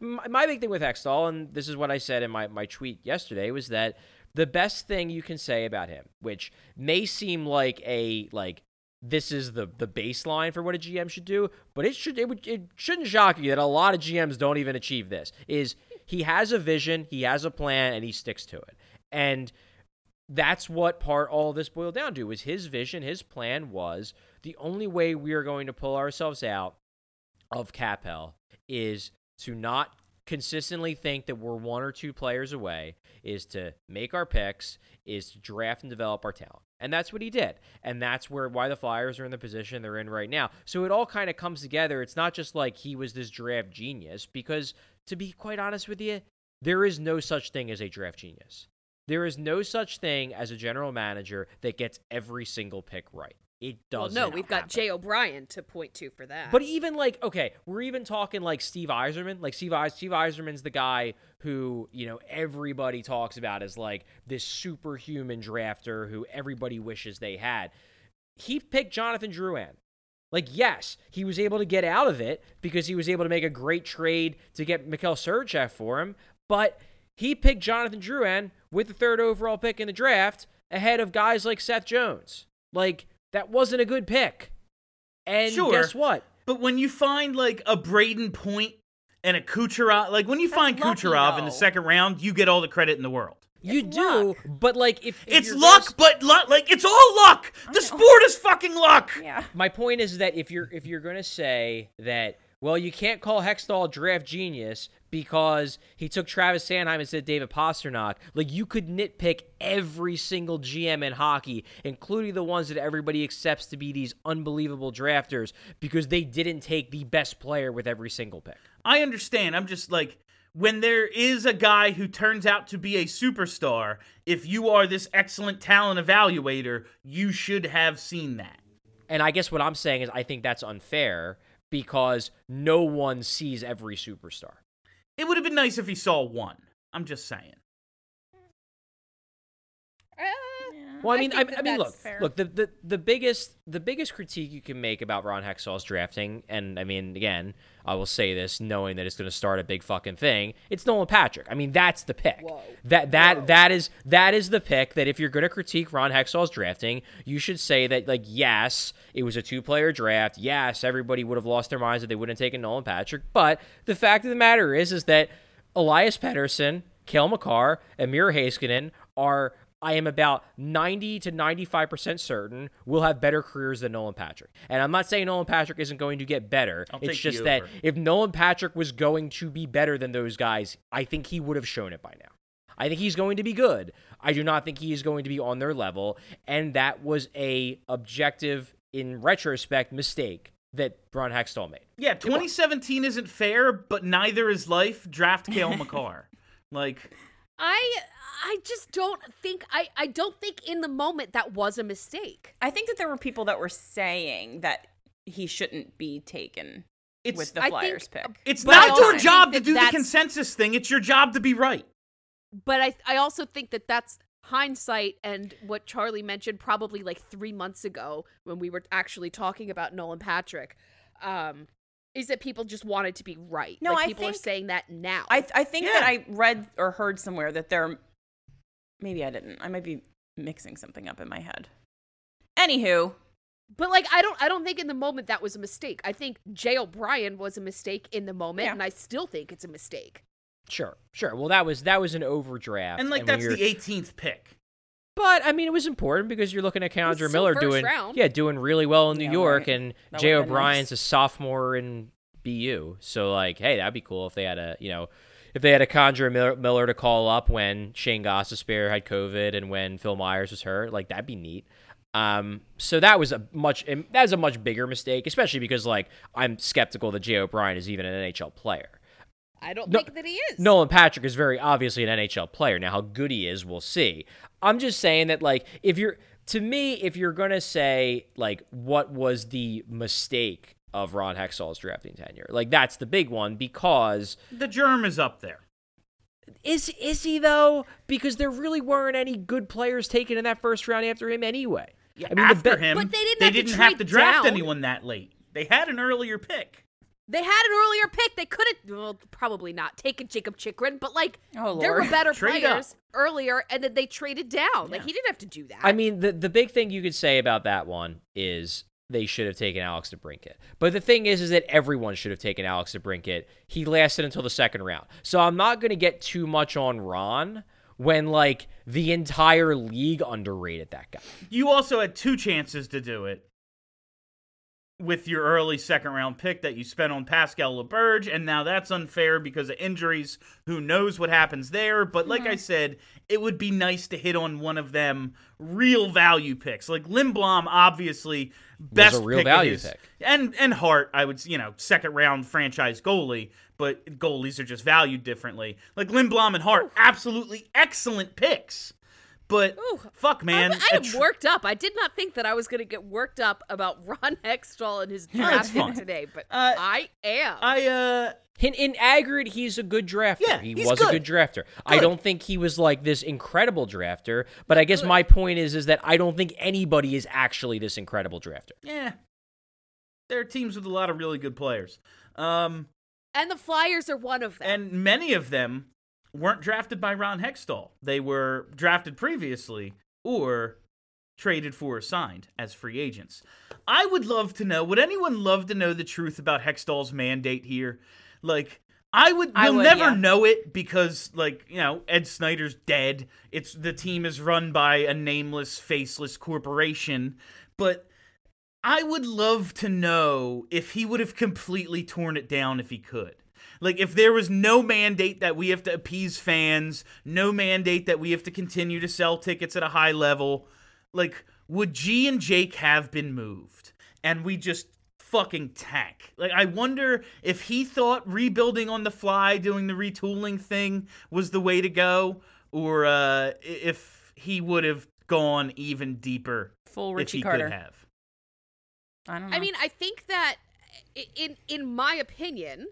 my big thing with Hextall, and this is what I said in my, my tweet yesterday, was that the best thing you can say about him, which may seem like a like this is the the baseline for what a GM should do, but it should it, would, it shouldn't shock you that a lot of GMs don't even achieve this. Is he has a vision, he has a plan, and he sticks to it, and that's what part all this boiled down to. Was his vision, his plan was the only way we are going to pull ourselves out of cap hell is to not consistently think that we're one or two players away is to make our picks is to draft and develop our talent. And that's what he did. And that's where why the flyers are in the position they're in right now. So it all kind of comes together. It's not just like he was this draft genius because to be quite honest with you there is no such thing as a draft genius there is no such thing as a general manager that gets every single pick right it doesn't Well, no, we've got happen. Jay O'Brien to point to for that. But even like, okay, we're even talking like Steve Yzerman. Like Steve Eis- Steve Yzerman's the guy who you know everybody talks about as like this superhuman drafter who everybody wishes they had. He picked Jonathan Drouin. Like, yes, he was able to get out of it because he was able to make a great trade to get Mikhail Sergachev for him. But he picked Jonathan Drouin with the third overall pick in the draft ahead of guys like Seth Jones. Like, that wasn't a good pick. And Sure. guess what? But when you find like a Brayden Point and a Kucherov, like when you That's find lucky, Kucherov in the second round, you get all the credit in the world. You It's do, luck. but like if, if It's luck, gonna- but luck, like it's all luck. The sport is fucking luck. Yeah. my point is that if you're if you're gonna say that, well, you can't call Hextall draft genius because he took Travis Sanheim instead of David Pastrnak. Like you could nitpick every single GM in hockey, including the ones that everybody accepts to be these unbelievable drafters, because they didn't take the best player with every single pick. I understand. I'm just like when there is a guy who turns out to be a superstar, if you are this excellent talent evaluator, you should have seen that. And I guess what I'm saying is I think that's unfair because no one sees every superstar. It would have been nice if he saw one. I'm just saying. Uh, Uh, Well, I I mean, I, I that mean, look, fair. look. The, the the biggest the biggest critique you can make about Ron Hextall's drafting, and I mean, again, I will say this, knowing that it's going to start a big fucking thing. It's Nolan Patrick. I mean, that's the pick. Whoa. That that that is that is the pick. That if you're going to critique Ron Hextall's drafting, you should say that like, yes, it was a two player draft. Yes, everybody would have lost their minds if they wouldn't have taken Nolan Patrick. But the fact of the matter is, is that Elias Pettersson, Cale Makar, and Miro Heiskanen are, I am about 90 to 95% certain, we'll have better careers than Nolan Patrick. And I'm not saying Nolan Patrick isn't going to get better. I'll it's just that if Nolan Patrick was going to be better than those guys, I think he would have shown it by now. I think he's going to be good. I do not think he is going to be on their level, and that was a objective, in retrospect, mistake that Ron Hextall made. Yeah, 2017 isn't fair, but neither is life. Draft Cale Makar. Like, I I just don't think I I don't think in the moment that was a mistake. I think that there were people that were saying that he shouldn't be taken it's with the I Flyers think- pick. it's But not your job to do the consensus thing. It's your job to be right. But I I also think that that's hindsight and what Charlie mentioned probably like 3 months ago when we were actually talking about Nolan Patrick um is that people just wanted to be right. No, like I people are think- saying that now. I I think that I read or heard somewhere that there maybe I didn't. I might be mixing something up in my head. Anywho, But like I don't I don't think in the moment that was a mistake. I think Jay O'Brien was a mistake in the moment Yeah. and I still think it's a mistake. Sure, sure. Well, that was that was an overdraft, And like when that's the 18th pick. But I mean, it was important because you're looking at K'Andre Miller doing round. yeah, doing really well in New Yeah, York, right. and That Jay O'Brien's nice. a sophomore in BU. So like, hey, that'd be cool if they had a you know. If they had a K'Andre Miller, Miller to call up when Shayne Gostisbehere had COVID and when Phil Myers was hurt, like that'd be neat. Um, so that was a much that was a much bigger mistake, especially because like I'm skeptical that Jay O'Brien is even an NHL player. I don't No- think that he is. Nolan Patrick is very obviously an NHL player. Now, how good he is, we'll see. I'm just saying that, like, if you're, to me, if you're going to say, like, what was the mistake of Ron Hextall's drafting tenure, like, that's the big one because The germ is up there. Is is he though? Because there really weren't any good players taken in that first round after him anyway. Yeah, I mean, the after be- him, But they didn't they have to didn't have to draft down. anyone that late. They had an earlier pick. They had an earlier pick. They could have, well, probably not taken Jakob Chychrun, but like Oh, there were better Trade up. players earlier, and then they traded down. Like he didn't have to do that. I mean, the the big thing you could say about that one is they should have taken Alex DeBrincat. But the thing is, is that everyone should have taken Alex DeBrincat. He lasted until the second round. So I'm not going to get too much on Ron when like the entire league underrated that guy. You also had two chances to do it with your early second round pick that you spent on Pascal Laberge, and now that's unfair because of injuries. Who knows what happens there? But like mm-hmm. I said, it would be nice to hit on one of them real value picks. Like Lindblom, obviously best real pick value his- pick. and and Hart, I would you know second round franchise goalie, but goalies are just valued differently. Like Lindblom and Hart, absolutely excellent picks. But Ooh. fuck, man, I'm, I a am tr- worked up. I did not think that I was going to get worked up about Ron Hextall and his it's draft fun. pick today, but Uh, I am. I uh In, in aggregate, he's a good drafter. Yeah, he he's was a good. good drafter. I don't think he was like this incredible drafter, but I guess my point is is that I don't think anybody is actually this incredible drafter. yeah. There are teams with a lot of really good players. Um and the Flyers are one of them. and many of them weren't drafted by Ron Hextall. They were drafted previously or traded for or signed as free agents. I would love to know. Would anyone love to know the truth about Hextall's mandate here? Like, I would. I We'll would, never yeah. know it because, like, you know, Ed Snyder's dead. It's the team is run by a nameless, faceless corporation. But I would love to know if he would have completely torn it down if he could. Like, if there was no mandate that we have to appease fans, no mandate that we have to continue to sell tickets at a high level, like, would G and Jake have been moved? And we just fucking tank. Like, I wonder if he thought rebuilding on the fly, doing the retooling thing was the way to go, or uh, if he would have gone even deeper Full if Richie he Carter. could have. I don't know. I mean, I think that in in my opinion,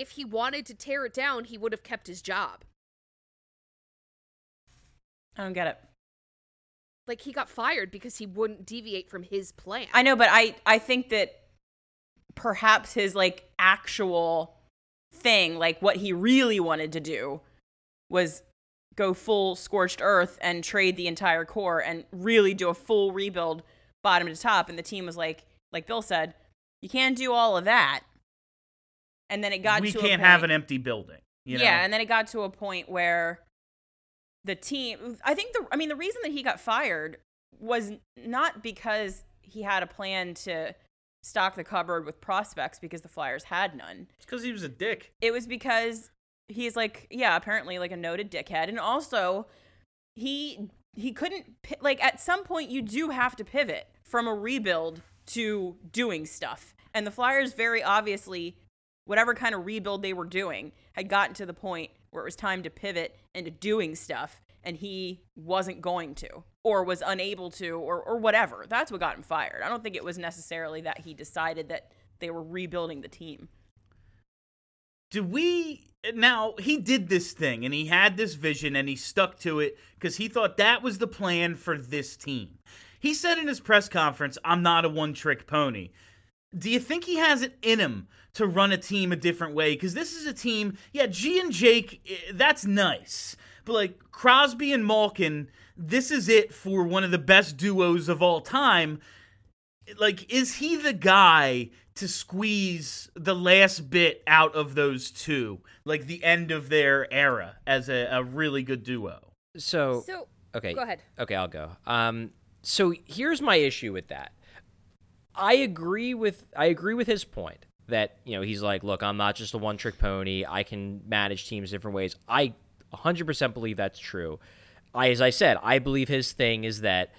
if he wanted to tear it down, he would have kept his job. I don't get it. Like he got fired because he wouldn't deviate from his plan. I know, but I I think that perhaps his like actual thing, like what he really wanted to do, was go full scorched earth and trade the entire core and really do a full rebuild bottom to top. And the team was like, like Bill said, you can't do all of that. And then it got we to a can't have an empty building. You know? yeah, and then it got to a point where the team I think the I mean the reason that he got fired was not because he had a plan to stock the cupboard with prospects because the Flyers had none. it's because he was a dick. It was because he's like yeah, apparently like a noted dickhead and also he he couldn't like at some point you do have to pivot from a rebuild to doing stuff. And the Flyers very obviously whatever kind of rebuild they were doing had gotten to the point where it was time to pivot into doing stuff and he wasn't going to or was unable to or or whatever. That's what got him fired. I don't think it was necessarily that he decided that they were rebuilding the team. do we now he did this thing and he had this vision and he stuck to it because he thought that was the plan for this team he said in his press conference i'm not a one-trick pony do you think he has it in him to run a team a different way because this is a team yeah g and jake eh, that's nice but like crosby and malkin this is it for one of the best duos of all time like is he the guy to squeeze the last bit out of those two like the end of their era as a, a really good duo So, so okay, go ahead. Okay, I'll go. Um, so here's my issue with that. I agree with I agree with his point that you know he's like, look, I'm not just a one trick pony. I can manage teams different ways. I 100% believe that's true. I, as I said, I believe his thing is that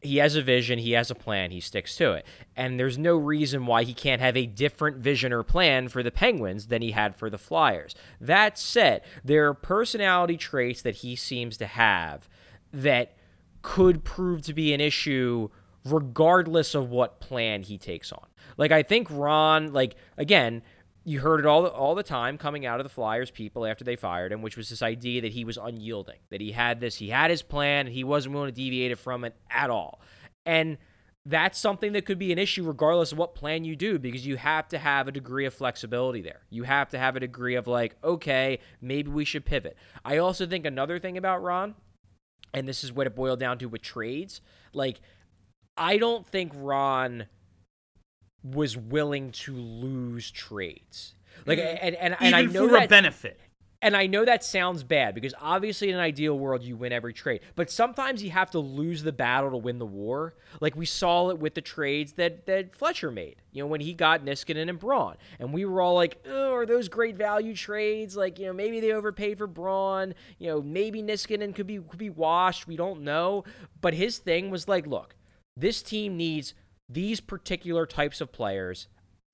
he has a vision, he has a plan, he sticks to it. And there's no reason why he can't have a different vision or plan for the Penguins than he had for the Flyers. That said, there are personality traits that he seems to have that could prove to be an issue regardless of what plan he takes on. Like I think Ron, like again, you heard it all all the time coming out of the Flyers people after they fired him, which was this idea that he was unyielding, that he had this, he had his plan, and he wasn't willing to deviate it from it at all. And that's something that could be an issue regardless of what plan you do because you have to have a degree of flexibility there. You have to have a degree of like, okay, maybe we should pivot. I also think another thing about Ron, and this is what it boiled down to with trades, like I don't think Ron was willing to lose trades. Like and and, and I know for a benefit. and I know that sounds bad because obviously in an ideal world you win every trade, but sometimes you have to lose the battle to win the war. Like we saw it with the trades that that Fletcher made. You know when he got Niskanen and Braun, and we were all like, "Oh, are those great value trades? Like you know maybe they overpaid for Braun. You know maybe Niskanen could be could be washed. We don't know." But his thing was like, "Look, this team needs these particular types of players."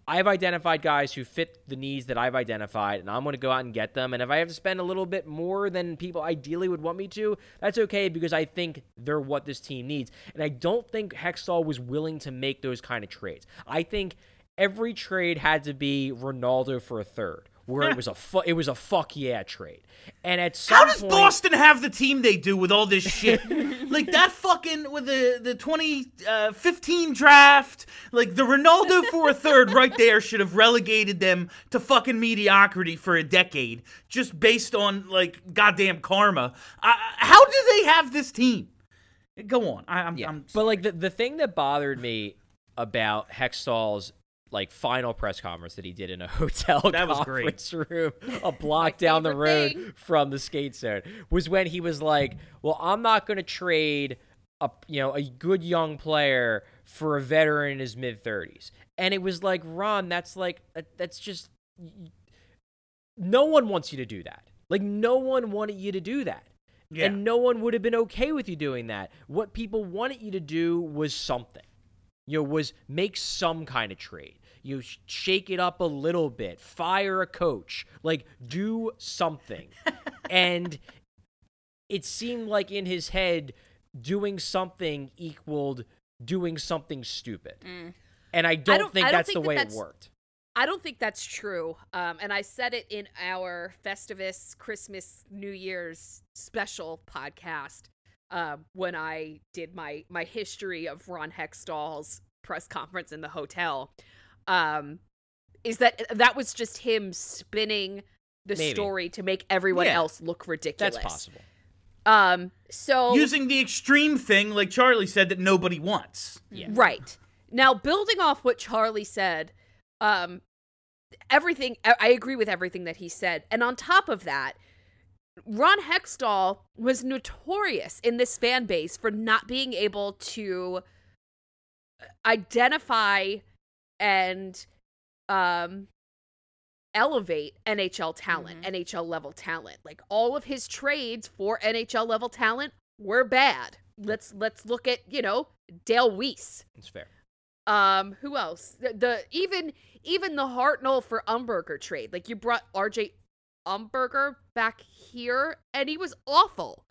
I've identified guys who fit the needs that I've identified, and I'm going to go out and get them. And if I have to spend a little bit more than people ideally would want me to, that's okay because I think they're what this team needs. And I don't think Hextall was willing to make those kind of trades. I think every trade had to be Rinaldo for a third, where it was a fu- it was a fuck yeah trade. And at some How does point, Boston have the team they do with all this shit? like that fucking with the the 2015 draft, like the Rinaldo for a third right there should have relegated them to fucking mediocrity for a decade just based on like goddamn karma. Uh, how do they have this team? Go on. I, I'm, Yeah, I'm but like the the thing that bothered me about Hextall's like final press conference that he did in a hotel That was great. conference room a block down the road thing. from the skate zone was when he was like, "Well, I'm not going to trade a you know a good young player for a veteran in his mid 30s," and it was like, Ron, that's like that's just no one wants you to do that. Like no one wanted you to do that. Yeah. And no one would have been okay with you doing that. What people wanted you to do was something. You know, was make some kind of trade. You sh- shake it up a little bit, fire a coach, like do something. and it seemed like in his head doing something equaled doing something stupid. And I don't, don't- think I don't that's think the that way it worked. I don't think that's true. Um, and I said it in our Festivus Christmas New Year's special podcast um, when I did my my history of Ron Hextall's press conference in the hotel. Um, is that that was just him spinning the Maybe. story to make everyone Yeah. else look ridiculous. That's possible. Um, so using the extreme thing, like Charlie said, that nobody wants. Yeah. Right. Now, building off what Charlie said, um, everything, I I agree with everything that he said. And on top of that, Ron Hextall was notorious in this fan base for not being able to identify and um elevate NHL talent, NHL level talent. Like all of his trades for NHL level talent were bad. Let's let's look at, you know, Dale Weise. It's fair. Um, who else? The, the even even the Hartnell for Umberger trade. Like you brought RJ Umberger back here, and he was awful.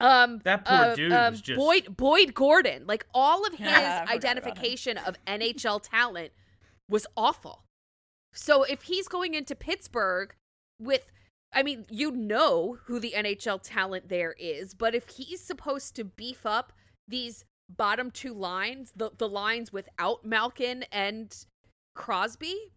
Um, That poor uh, dude um, was just- Boyd Boyd Gordon. Like all of his Yeah, I forgot about him. identification of NHL talent was awful. So if he's going into Pittsburgh with I mean, you know who the NHL talent there is, but if he's supposed to beef up these bottom two lines, the the lines without Malkin and Crosby,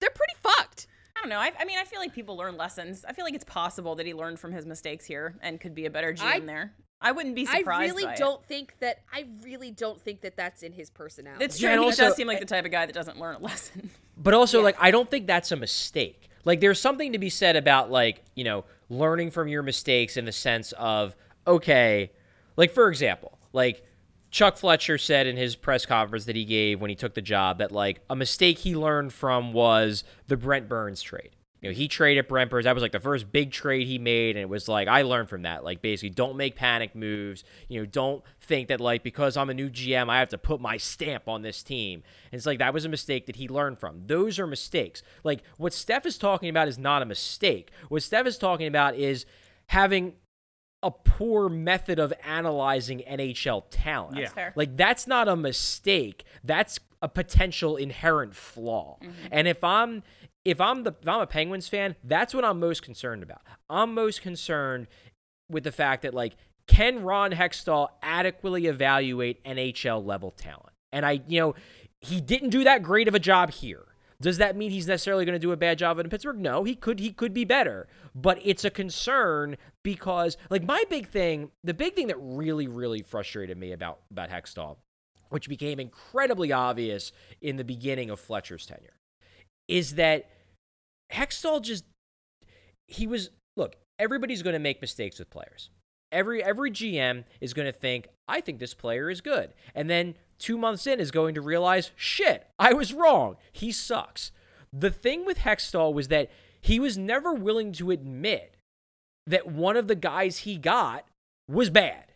they're pretty fucked. I don't know. I, I mean, I feel like people learn lessons. I feel like it's possible that he learned from his mistakes here and could be a better GM I- there. I wouldn't be surprised. I really by don't think that I really don't think that that's in his personality. It's Yeah, true. and he also- does seem like the type of guy that doesn't learn a lesson. But also, Yeah. like, I don't think that's a mistake. Like, there's something to be said about, like, you know, learning from your mistakes in the sense of, okay, like, for example, like, Chuck Fletcher said in his press conference that he gave when he took the job that, like, a mistake he learned from was the Brent Burns trade. You know, he traded Brent Burns. That was like the first big trade he made, and it was like I learned from that. Like basically, don't make panic moves. You know, don't think that like because I'm a new GM, I have to put my stamp on this team. And it's like that was a mistake that he learned from. Those are mistakes. Like what Steph is talking about is not a mistake. What Steph is talking about is having a poor method of analyzing NHL talent. That's fair. Like that's not a mistake. That's a potential inherent flaw. Mm-hmm. And if I'm if I'm the if I'm a Penguins fan, that's what I'm most concerned about. I'm most concerned with the fact that like can Ron Hextall adequately evaluate NHL level talent? And I, you know, he didn't do that great of a job here. Does that mean he's necessarily going to do a bad job in Pittsburgh? No, he could he could be better. But it's a concern because like my big thing, the big thing that really really frustrated me about about Hextall, which became incredibly obvious in the beginning of Fletcher's tenure, is that Hextall just he was look, everybody's going to make mistakes with players. Every every GM is going to think, I think this player is good. And then 2 months in is going to realize, shit, I was wrong. He sucks. The thing with Hextall was that he was never willing to admit that one of the guys he got was bad.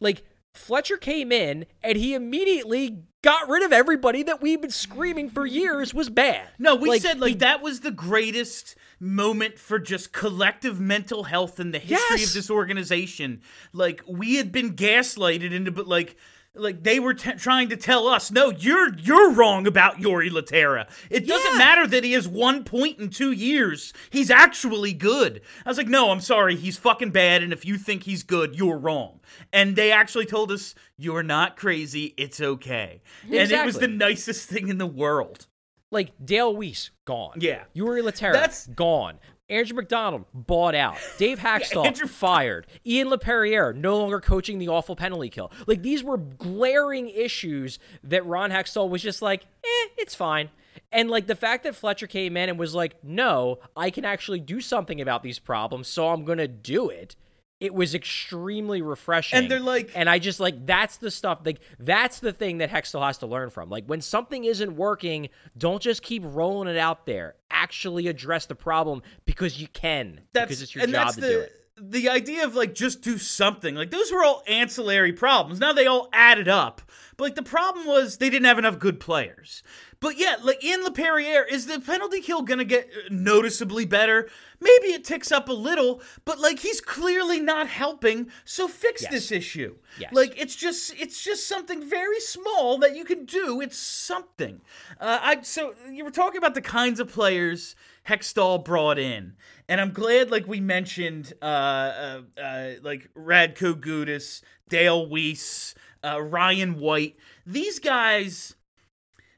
Like Fletcher came in and he immediately got rid of everybody that we've been screaming for years was bad. No, we Like, said like he- that was the greatest moment for just collective mental health in the history Yes. of this organization. Like we had been gaslighted into, but like. Like they were t- trying to tell us, no, you're you're wrong about Jori Lehtera. It doesn't Yeah. matter that he has one point in two years. He's actually good. I was like, no, I'm sorry, he's fucking bad. And if you think he's good, you're wrong. And they actually told us, you're not crazy. It's okay. And it was the nicest thing in the world. Like Dale Weise, gone. Yeah. Jori Lehtera, that's gone. Andrew MacDonald, bought out. Dave Hakstol, Andrew- fired. Ian Laperrière, no longer coaching the awful penalty kill. Like, these were glaring issues that Ron Hextall was just like, eh, it's fine. And, like, the fact that Fletcher came in and was like, no, I can actually do something about these problems, so I'm going to do it. It was extremely refreshing. And they're like- and I just like that's the stuff like that's the thing that Hextall has to learn from. Like when something isn't working, don't just keep rolling it out there. Actually address the problem because you can. that's because it's your and job that's to the, do it. The idea of like just do something like those were all ancillary problems. Now they all added up, but like the problem was they didn't have enough good players. But yeah, like Ian Laperrière, is the penalty kill gonna get uh, noticeably better? Maybe it ticks up a little, but like he's clearly not helping. So fix Yes. this issue. Yes. Like it's just it's just something very small that you can do. It's something. Uh, I so you were talking about the kinds of players Hextall brought in, and I'm glad like we mentioned uh, uh, uh like Radko Gudas, Dale Weise, uh, Ryan White. These guys,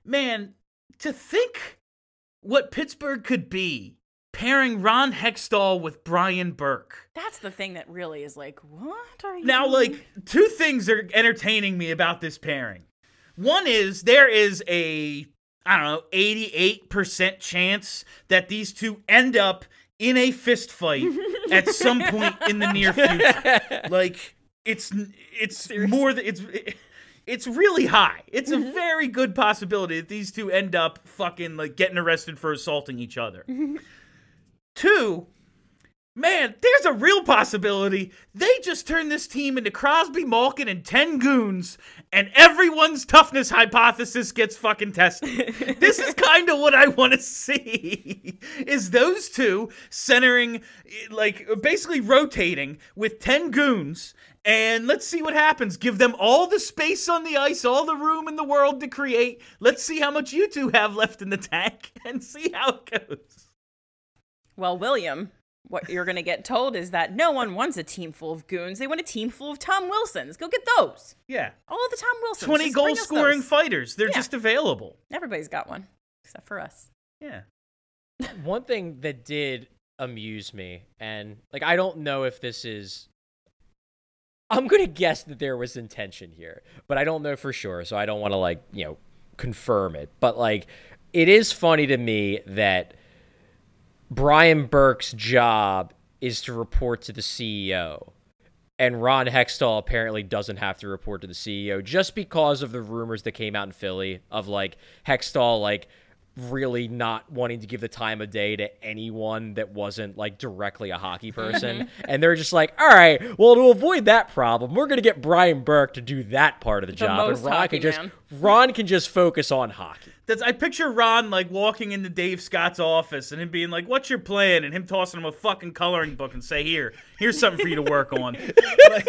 man, to think what Pittsburgh could be pairing Ron Hextall with Brian Burke. That's the thing that really is like, what are you Now, like, two things are entertaining me about this pairing. One is there is a, I don't know, 88% chance that these two end up in a fist fight at some point in the near future. Like, it's it's more than it's it's really high. It's a mm-hmm. very good possibility that these two end up fucking like getting arrested for assaulting each other. Mm-hmm. Two, Man, there's a real possibility they just turn this team into Crosby, Malkin, and 10 goons, and everyone's toughness hypothesis gets fucking tested. this is kind of what I want to see. is those two centering, like, basically rotating with 10 goons, and let's see what happens. Give them all the space on the ice, all the room in the world to create. Let's see how much you two have left in the tank, and see how it goes. Well, William, what you're going to get told is that no one wants a team full of goons. They want a team full of Tom Wilsons. Go get those. Yeah. All the Tom Wilsons. 20 Just goal scoring those. fighters. They're Yeah. just available. Everybody's got one, except for us. Yeah. One thing that did amuse me, and like I don't know if this is. I'm gonna guess that there was intention here, but I don't know for sure, so I don't want to like you know confirm it. But like, it is funny to me that Brian Burke's job is to report to the CEO. And Ron Hextall apparently doesn't have to report to the CEO just because of the rumors that came out in Philly of like Hextall like really not wanting to give the time of day to anyone that wasn't like directly a hockey person. Mm-hmm. and they're just like, all right, well, to avoid that problem, we're going to get Brian Burke to do that part of the, job. most and Ron hockey can just man. Ron can just focus on hockey. That's I picture Ron like walking into Dave Scott's office and him being like, "What's your plan?" and him tossing him a fucking coloring book and say, "Here, here's something for you to work on." like,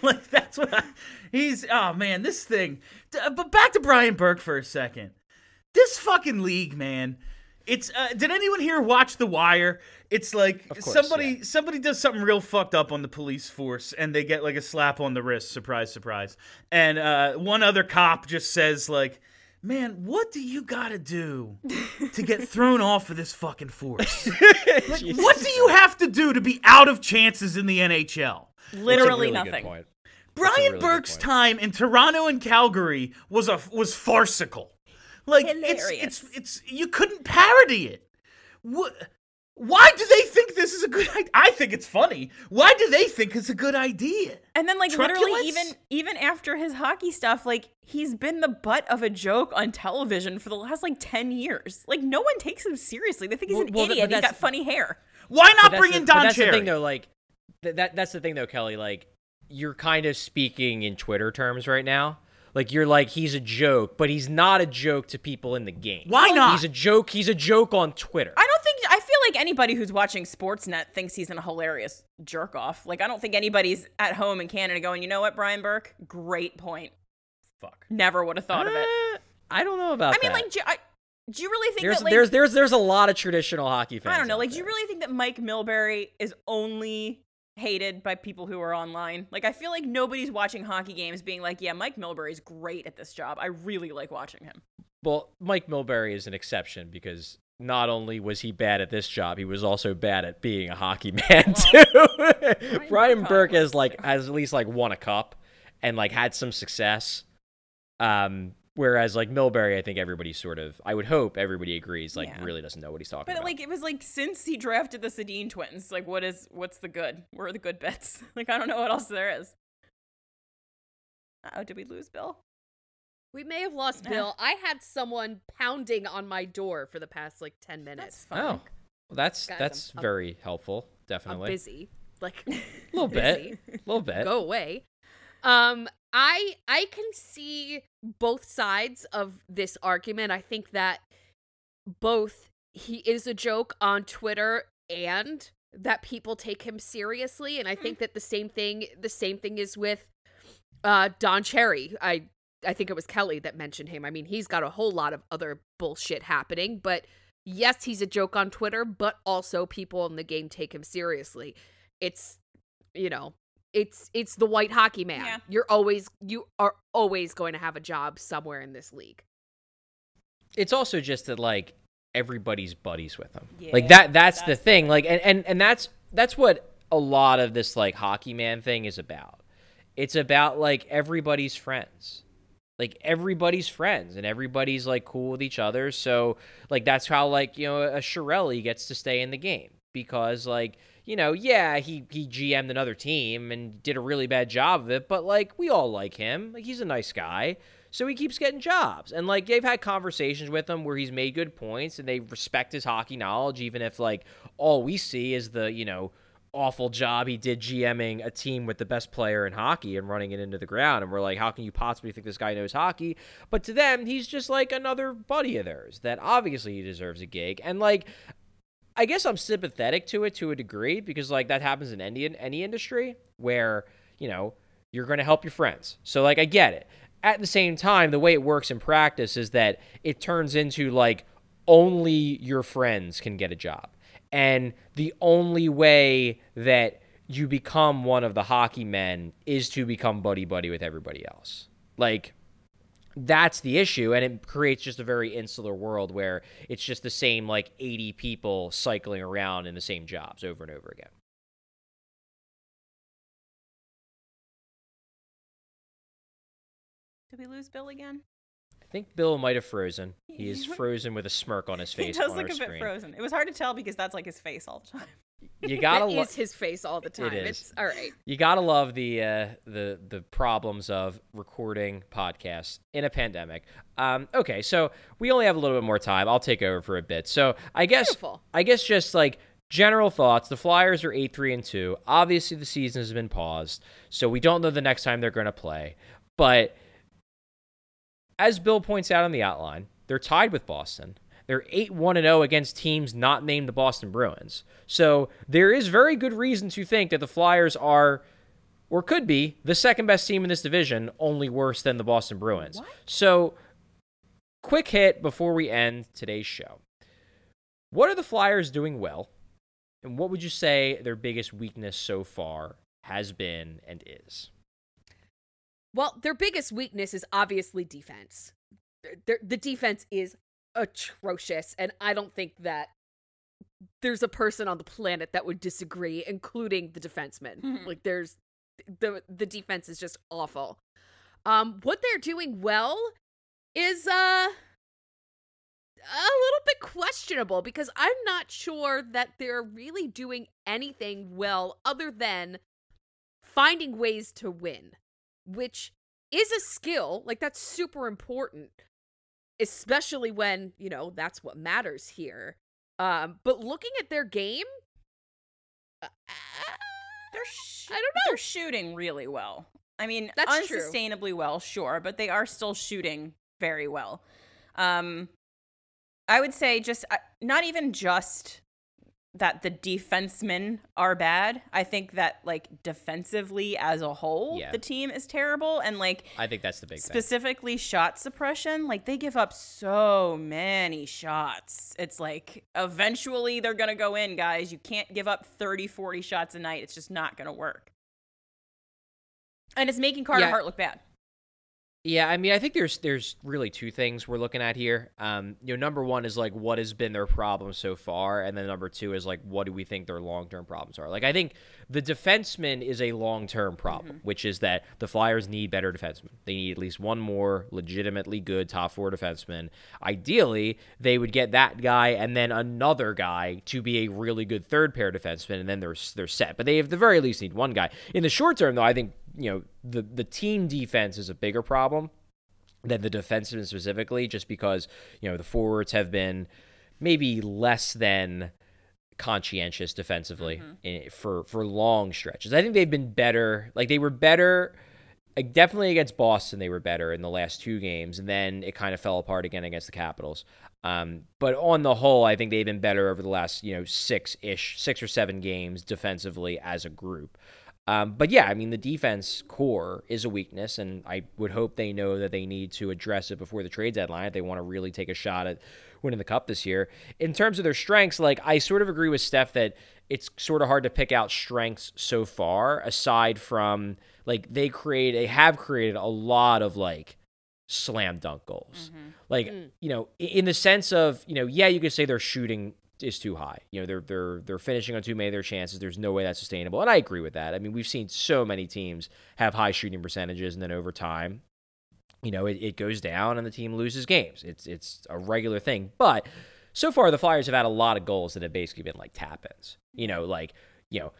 like, that's what I, he's. Oh man, this thing. But back to Brian Burke for a second. This fucking league, man. It's. Uh, did anyone here watch The Wire? It's like course, somebody yeah. somebody does something real fucked up on the police force and they get like a slap on the wrist. Surprise, surprise. And uh, one other cop just says like. Man, what do you gotta do to get thrown off of this fucking force? Like, what do you have to do to be out of chances in the NHL? Literally really nothing. Brian really Burke's time in Toronto and Calgary was a was farcical. Like it's Hilarious. it's it's you couldn't parody it. What? Why do they think this is a good idea? I think it's funny. Why do they think it's a good idea? And then like literally even even after his hockey stuff, like he's been the butt of a joke on television for the last like 10 years. Like no one takes him seriously. They think he's Well- an well, idiot. but He's that's- got funny hair. Why not that's bring the- in but Don That's the thing, though. Like th- that. That's the thing, though, Kelly. Like you're kind of speaking in Twitter terms right now. Like you're like he's a joke, but he's not a joke to people in the game. Why not? He's a joke. He's a joke on Twitter. I don't think I feel like anybody who's watching Sportsnet thinks he's a hilarious jerk off. Like I don't think anybody's at home in Canada going, "You know what, Brian Burke? Great point. Fuck. Never would have thought of it." Uh, I don't know about I mean, that. like do, I, do you really think there's that like there's there's there's a lot of traditional hockey fans. I don't know. Like, do you really think that Mike Milbury is only hated by people who are online? Like, I feel like nobody's watching hockey games being like, yeah, Mike Milbury's great at this job. I really like watching him. Well, Mike Milbury is an exception because not only was he bad at this job, he was also bad at being a hockey man too. Brian Burke Burke has like has at least like won a cup and like had some success. Um, whereas like Milbury, I think everybody sort of, I would hope everybody agrees, like Yeah. really doesn't know what he's talking But about. But like, it was like since he drafted the Sedin twins, like, what is what's the good? Where are the good bits? Like, I don't know what else there is. Oh, did we lose Bill? We may have lost Bill. I had someone pounding on my door for the past like 10 minutes. fine. oh, well, that's Guys, that's I'm- I'm- very helpful. I'm Definitely, busy. Like a little bit, a little bit. Go away. Um I I can see both sides of this argument. I think that both he is a joke on Twitter and that people take him seriously and I think that the same thing the same thing is with uh Don Cherry. I I think it was Kelly that mentioned him. I mean, he's got a whole lot of other bullshit happening, but yes, he's a joke on Twitter, but also people in the game take him seriously. It's you know, it's it's the white hockey man. Yeah. You're always you are always going to have a job somewhere in this league. it's also just that like everybody's buddies with him. Yeah, like that that's, the that's the thing. Like and, and and that's that's what a lot of this like hockey man thing is about. It's about like everybody's friends. Like everybody's friends and everybody's like cool with each other. So like that's how like, you know, a Chiarelli gets to stay in the game because like, you know, yeah, he he GM'd another team and did a really bad job of it, but like we all like him. Like he's a nice guy. So he keeps getting jobs. And like they've had conversations with him where he's made good points and they respect his hockey knowledge, even if like all we see is the, you know, awful job he did GMing a team with the best player in hockey and running it into the ground. And we're like, how can you possibly think this guy knows hockey? But to them, he's just like another buddy of theirs that obviously he deserves a gig. And like, I guess I'm sympathetic to it to a degree because like that happens in any any industry where you know you're going to help your friends. So like I get it. At the same time, the way it works in practice is that it turns into like only your friends can get a job. And the only way that you become one of the hockey men is to become buddy buddy with everybody else. Like that's the issue and it creates just a very insular world where it's just the same like 80 people cycling around in the same jobs over and over again Did we lose Bill again? i think bill might have frozen he is frozen with a smirk on his face. He does look a bit frozen. It was hard to tell because that's like his face all the time. You gotta lo- is his face all the time. is. It's all right. you gotta love the uh, the the problems of recording podcasts in a pandemic. Um, okay, so we only have a little bit more time. I'll take over for a bit. So I guess Beautiful. I guess just like general thoughts. The Flyers are eight three and two. Obviously, the season has been paused, so we don't know the next time they're going to play. But as Bill points out on the outline, they're tied with Boston. They're 8 1 0 against teams not named the Boston Bruins. So there is very good reason to think that the Flyers are, or could be, the second best team in this division, only worse than the Boston Bruins. So, quick hit before we end today's show. What are the Flyers doing well? And what would you say their biggest weakness so far has been and is? Well, their biggest weakness is obviously defense. Their, the defense is atrocious, and I don't think that there's a person on the planet that would disagree, including the defenseman. Mhm. Like, there's the the defense is just awful. Um, what they're doing well is uh a little bit questionable because I'm not sure that they're really doing anything well other than finding ways to win, which is a skill. Like that's super important, especially when, you know, that's what matters here. Um, but looking at their game, uh, They're sh- I don't know. They're shooting really well. I mean, That's true. unsustainably well, sure, but they are still shooting very well. Um, I would say just uh, not even just that the defensemen are bad. I think that like defensively as a whole, Yeah. the team is terrible, and like I think that's the big thing. specifically shot suppression like they give up so many shots it's like eventually they're gonna go in guys you can't give up 30 40 shots a night it's just not gonna work and it's making carter Yeah. hart look bad Yeah, I mean, I think there's there's really two things we're looking at here. Um, you know, number one is like what has been their problem so far, and then number two is like what do we think their long term problems are. Like, I think the defenseman is a long term problem, which is that the Flyers need better defensemen. They need at least one more legitimately good top four defenseman. Ideally, they would get that guy and then another guy to be a really good third pair defenseman, and then they're they're set. But they at the very least need one guy. In the short term, though, I think you know the the team defense is a bigger problem than the defensemen specifically, just because you know the forwards have been maybe less than conscientious defensively in, for for long stretches. I think they've been better. Like they were better. Like definitely against Boston, they were better in the last two games, and then it kind of fell apart again against the Capitals. Um, but on the whole, I think they've been better over the last you know six ish, six or seven games defensively as a group. Um, but yeah, I mean, the defense core is a weakness, and I would hope they know that they need to address it before the trade deadline if they want to really take a shot at winning the cup this year. In terms of their strengths, like I sort of agree with Steph that it's sort of hard to pick out strengths so far, aside from like they create, they have created a lot of like slam dunk goals. Like, you know, in the sense of, you know, yeah, you could say they're shooting is too high. You know, they're they're they're finishing on too many of their chances. There's no way that's sustainable. And I agree with that. I mean, we've seen so many teams have high shooting percentages and then over time, you know, it, it goes down and the team loses games. It's it's a regular thing. But so far the Flyers have had a lot of goals that have basically been like tap ins. You know, like, you know,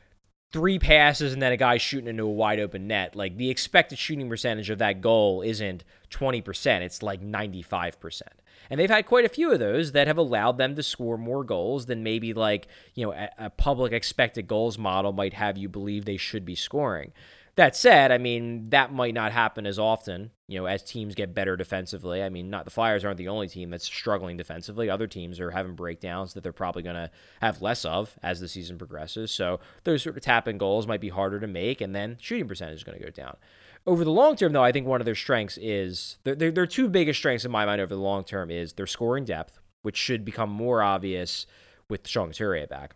three passes and then a guy shooting into a wide open net. Like the expected shooting percentage of that goal isn't 20%, it's like 95%. And they've had quite a few of those that have allowed them to score more goals than maybe like, you know, a, a public expected goals model might have you believe they should be scoring. That said, I mean, that might not happen as often, you know, as teams get better defensively. I mean, not the Flyers aren't the only team that's struggling defensively. Other teams are having breakdowns that they're probably going to have less of as the season progresses. So those sort of tap in goals might be harder to make, and then shooting percentage is going to go down. Over the long term, though, I think one of their strengths is their, their, two biggest strengths in my mind over the long term is their scoring depth, which should become more obvious with Sean Couturier back.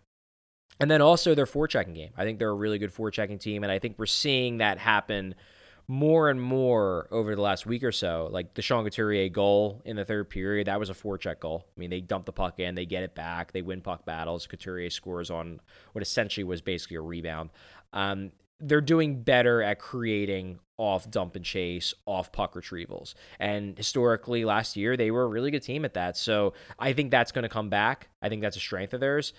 And then also their forechecking game. I think they're a really good forechecking team, and I think we're seeing that happen more and more over the last week or so. Like the Sean Couturier goal in the third period, that was a forecheck goal. I mean, they dump the puck in, they get it back, they win puck battles. Couturier scores on what essentially was basically a rebound. Um, they're doing better at creating off dump and chase, off puck retrievals. And historically, last year, they were a really good team at that. So I think that's going to come back. I think that's a strength of theirs.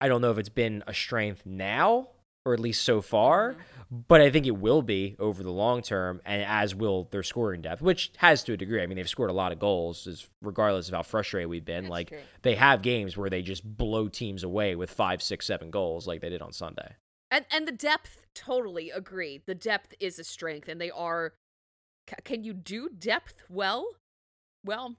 I don't know if it's been a strength now, or at least so far, mm-hmm. but I think it will be over the long term, and as will their scoring depth, which has to a degree. I mean, they've scored a lot of goals, regardless of how frustrated we've been. That's like true. they have games where they just blow teams away with five, six, seven goals, like they did on Sunday. And and the depth, totally agree. The depth is a strength, and they are. ca- Can you do depth well? Well,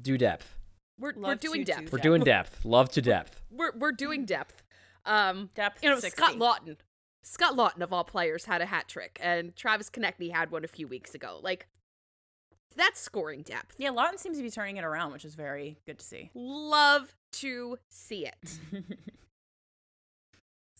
Do depth. we're we're Love doing to do depth. We're Depth. doing depth. Love to depth. We're we're doing depth. Um, Depth. you know, 60. Scott Laughton. Scott Laughton of all players had a hat trick, and Travis Konecny had one a few weeks ago. Like, that's scoring depth. Yeah, Laughton seems to be turning it around, which is very good to see. Love to see it.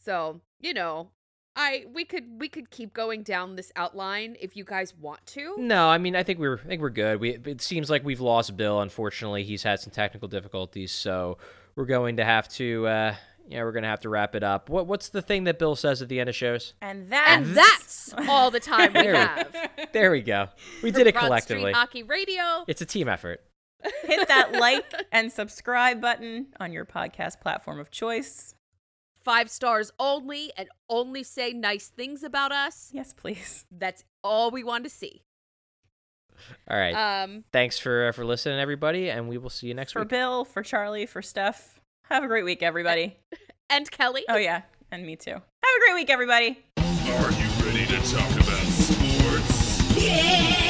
So, you know, I we could we could keep going down this outline if you guys want to. No, I mean I think we're I think we're good. We it seems like we've lost Bill. Unfortunately, he's had some technical difficulties, so we're going to have to uh yeah, we're gonna have to wrap it up. What what's the thing that Bill says at the end of shows? And that's And that's all the time we have. There we go. We did it Broad collectively. Street Hockey Radio. It's a team effort. hit that like and subscribe button on your podcast platform of choice five stars only and only say nice things about us. Yes, please. That's all we want to see. All right. Um, Thanks for uh, for listening, everybody, and we will see you next for week. For Bill, for Charlie, for Steph. Have a great week, everybody. and Kelly. Oh yeah, and me too. Have a great week, everybody. Are you ready to talk about sports? Yeah.